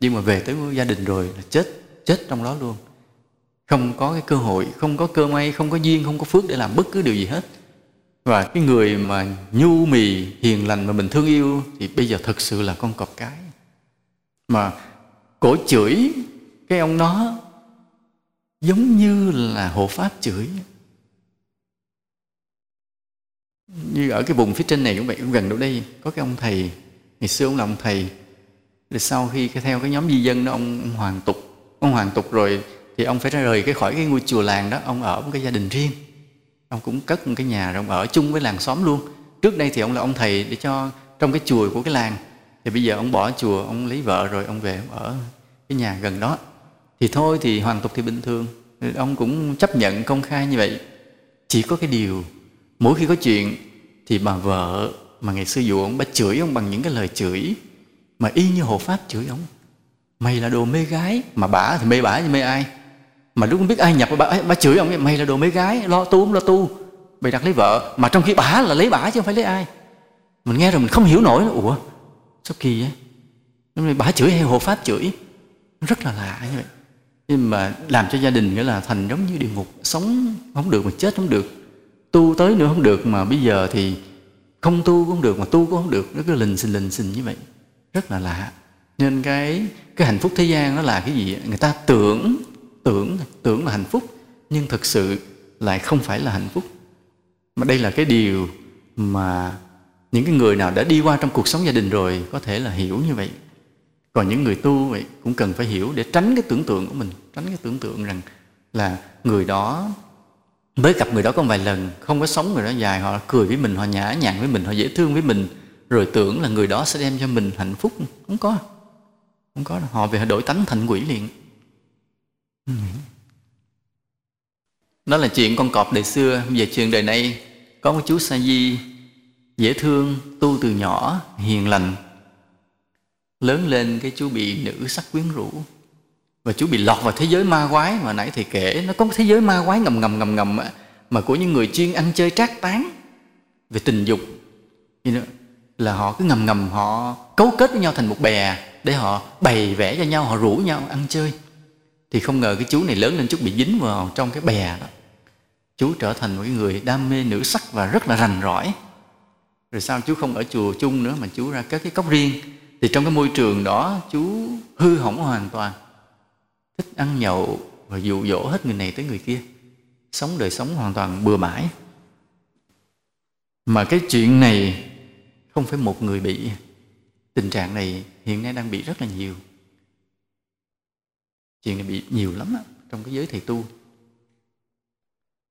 Nhưng mà về tới gia đình rồi là chết chết trong đó luôn không có cái cơ hội không có cơ may không có duyên không có phước để làm bất cứ điều gì hết. Và cái người mà nhu mì hiền lành mà mình thương yêu thì bây giờ thực sự là con cọp cái. Mà cổ chửi cái ông đó giống như là hộ pháp chửi. Như ở cái vùng phía trên này cũng vậy cũng gần đâu đây có cái ông thầy ngày xưa ông là ông thầy rồi sau khi theo cái nhóm di dân đó ông, ông hoàng tục ông hoàng tục rồi thì ông phải ra rời cái khỏi cái ngôi chùa làng đó, ông ở một cái gia đình riêng. Ông cũng cất một cái nhà rồi ông ở chung với làng xóm luôn. Trước đây thì ông là ông thầy để cho trong cái chùa của cái làng. Thì bây giờ ông bỏ chùa, ông lấy vợ rồi ông về ông ở cái nhà gần đó. Thì thôi thì hoàng tục thì bình thường. Ông cũng chấp nhận công khai như vậy. Chỉ có cái điều, mỗi khi có chuyện thì bà vợ mà ngày xưa dụ ông, bà chửi ông bằng những cái lời chửi, mà y như hộ pháp chửi ông. Mày là đồ mê gái, mà bả thì mê bả thì mê ai? Mà lúc không biết ai nhập bà, bà chửi ông ấy mày là đồ mấy gái lo tu không lo tu. Mày đặt lấy vợ mà trong khi bả là lấy bả chứ không phải lấy ai. Mình nghe rồi mình không hiểu nổi ủa sao kỳ vậy? Bả chửi hay hộ pháp chửi? Rất là lạ như vậy. Nhưng mà làm cho gia đình nghĩa là thành giống như địa ngục sống không được mà chết không được. Tu tới nữa không được mà bây giờ thì không tu cũng không được mà tu cũng không được. Nó cứ lình xình lình xình như vậy. Rất là lạ. Nên cái cái hạnh phúc thế gian nó là cái gì người ta tưởng tưởng tưởng là hạnh phúc, nhưng thực sự lại không phải là hạnh phúc. Mà đây là cái điều mà những cái người nào đã đi qua trong cuộc sống gia đình rồi có thể là hiểu như vậy. Còn những người tu vậy cũng cần phải hiểu để tránh cái tưởng tượng của mình, tránh cái tưởng tượng rằng là người đó, mới gặp người đó có vài lần, không có sống người đó dài, họ cười với mình, họ nhã nhặn với mình, họ dễ thương với mình, rồi tưởng là người đó sẽ đem cho mình hạnh phúc. Không có không có họ về họ đổi tánh thành quỷ liền. Ừ. đó là chuyện con cọp đời xưa. Về chuyện đời nay có một chú sa di dễ thương, tu từ nhỏ, hiền lành. Lớn lên cái chú bị nữ sắc quyến rũ. Và chú bị lọt vào thế giới ma quái mà nãy thầy kể. Nó có một thế giới ma quái ngầm ngầm ngầm ngầm mà của những người chuyên ăn chơi trác tán về tình dục. Là họ cứ ngầm ngầm, họ cấu kết với nhau thành một bè để họ bày vẽ cho nhau, họ rủ nhau ăn chơi thì không ngờ cái chú này lớn lên chút bị dính vào trong cái bè đó. Chú trở thành một người đam mê nữ sắc và rất là rành rõi rồi sao chú không ở chùa chung nữa mà chú ra các cái cốc riêng? Thì trong cái môi trường đó, chú hư hỏng hoàn toàn. Thích ăn nhậu và dụ dỗ hết người này tới người kia. Sống đời sống hoàn toàn bừa bãi. Mà cái chuyện này không phải một người bị. Tình trạng này hiện nay đang bị rất là nhiều chuyện này bị nhiều lắm đó, trong cái giới thầy tu.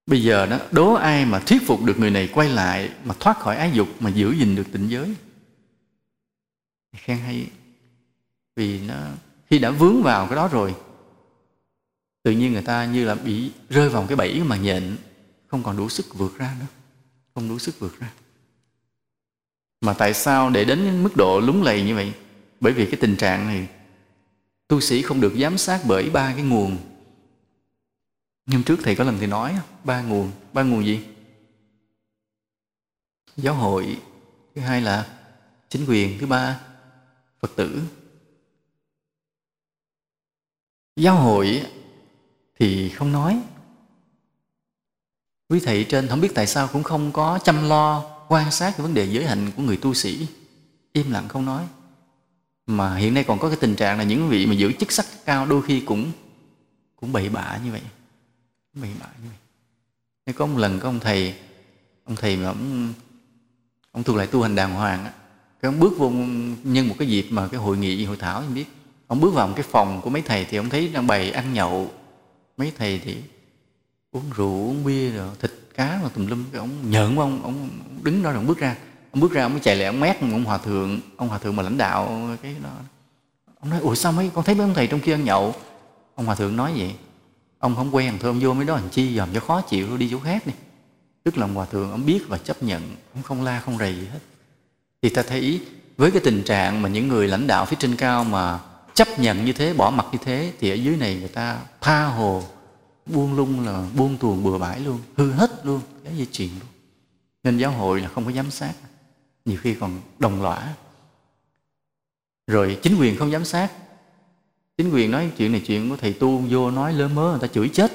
Bây giờ đó đố ai mà thuyết phục được người này quay lại mà thoát khỏi ái dục mà giữ gìn được tịnh giới? Khen hay vì nó khi đã vướng vào cái đó rồi tự nhiên người ta như là bị rơi vào cái bẫy mà nhện không còn đủ sức vượt ra nữa không đủ sức vượt ra. Mà tại sao để đến mức độ lúng lầy như vậy? Bởi vì cái tình trạng này tu sĩ không được giám sát bởi ba cái nguồn. Nhưng trước thầy có lần thì nói, ba nguồn ba nguồn gì? Giáo hội, thứ hai là chính quyền, thứ ba phật tử. Giáo hội thì không nói. Quý thầy trên không biết tại sao cũng không có chăm lo quan sát cái vấn đề giới hạnh của người tu sĩ. Im lặng không nói mà hiện nay còn có cái tình trạng là những vị mà giữ chức sắc cao đôi khi cũng cũng bậy bạ như vậy. Bậy bạ như vậy. Nên có một lần có ông thầy ông thầy mà ông ông thuộc lại tu hành đàng hoàng á, cái ông bước vô nhân một cái dịp mà cái hội nghị, hội thảo không biết. Ông bước vào một cái phòng của mấy thầy thì ông thấy đang bày ăn nhậu. Mấy thầy thì uống rượu, uống bia rồi, thịt cá mà tùm lum. Cái ông nhợn ông ông đứng đó rồi ông bước ra ông bước ra ông mới chạy lại, ông mét ông hòa thượng, ông hòa thượng mà lãnh đạo cái đó. Ông nói, ủa, sao mấy con thấy mấy ông thầy trong kia ăn nhậu? Ông hòa thượng nói vậy, ông không quen thôi ông vô mấy đó hành chi, dòm cho khó chịu, đi chỗ khác đi. Tức là ông hòa thượng, ông biết và chấp nhận, ông không la, không rầy gì hết. Thì ta thấy với cái tình trạng mà những người lãnh đạo phía trên cao mà chấp nhận như thế, bỏ mặt như thế, thì ở dưới này người ta tha hồ, buông lung là buông tuồng bừa bãi luôn, hư hết luôn, cái dây chuyện luôn. Nên giáo hội là không có giám sát nhiều khi còn đồng lõa. Rồi chính quyền không giám sát. Chính quyền nói chuyện này chuyện của thầy tu vô nói lơ mớ người ta chửi chết.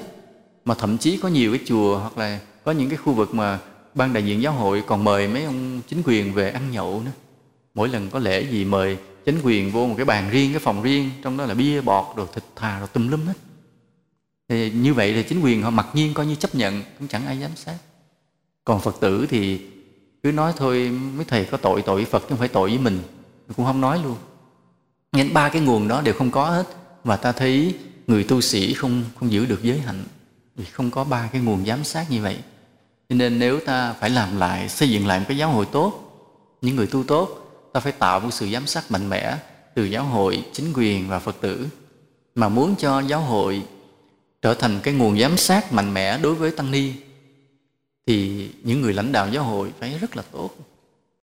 Mà thậm chí có nhiều cái chùa hoặc là có những cái khu vực mà ban đại diện giáo hội còn mời mấy ông chính quyền về ăn nhậu nữa. Mỗi lần có lễ gì mời chính quyền vô một cái bàn riêng, cái phòng riêng, trong đó là bia, bọt rồi thịt thà rồi tùm lum hết. Thì như vậy thì chính quyền họ mặc nhiên coi như chấp nhận, cũng chẳng ai giám sát. Còn phật tử thì cứ nói thôi, mấy thầy có tội tội với phật chứ không phải tội với mình. Cũng không nói luôn. Nên ba cái nguồn đó đều không có hết. Và ta thấy người tu sĩ không không giữ được giới hạnh. Vì không có ba cái nguồn giám sát như vậy. Cho nên nếu ta phải làm lại, xây dựng lại một cái giáo hội tốt, những người tu tốt, ta phải tạo một sự giám sát mạnh mẽ từ giáo hội, chính quyền và phật tử. Mà muốn cho giáo hội trở thành cái nguồn giám sát mạnh mẽ đối với tăng ni thì những người lãnh đạo giáo hội phải rất là tốt.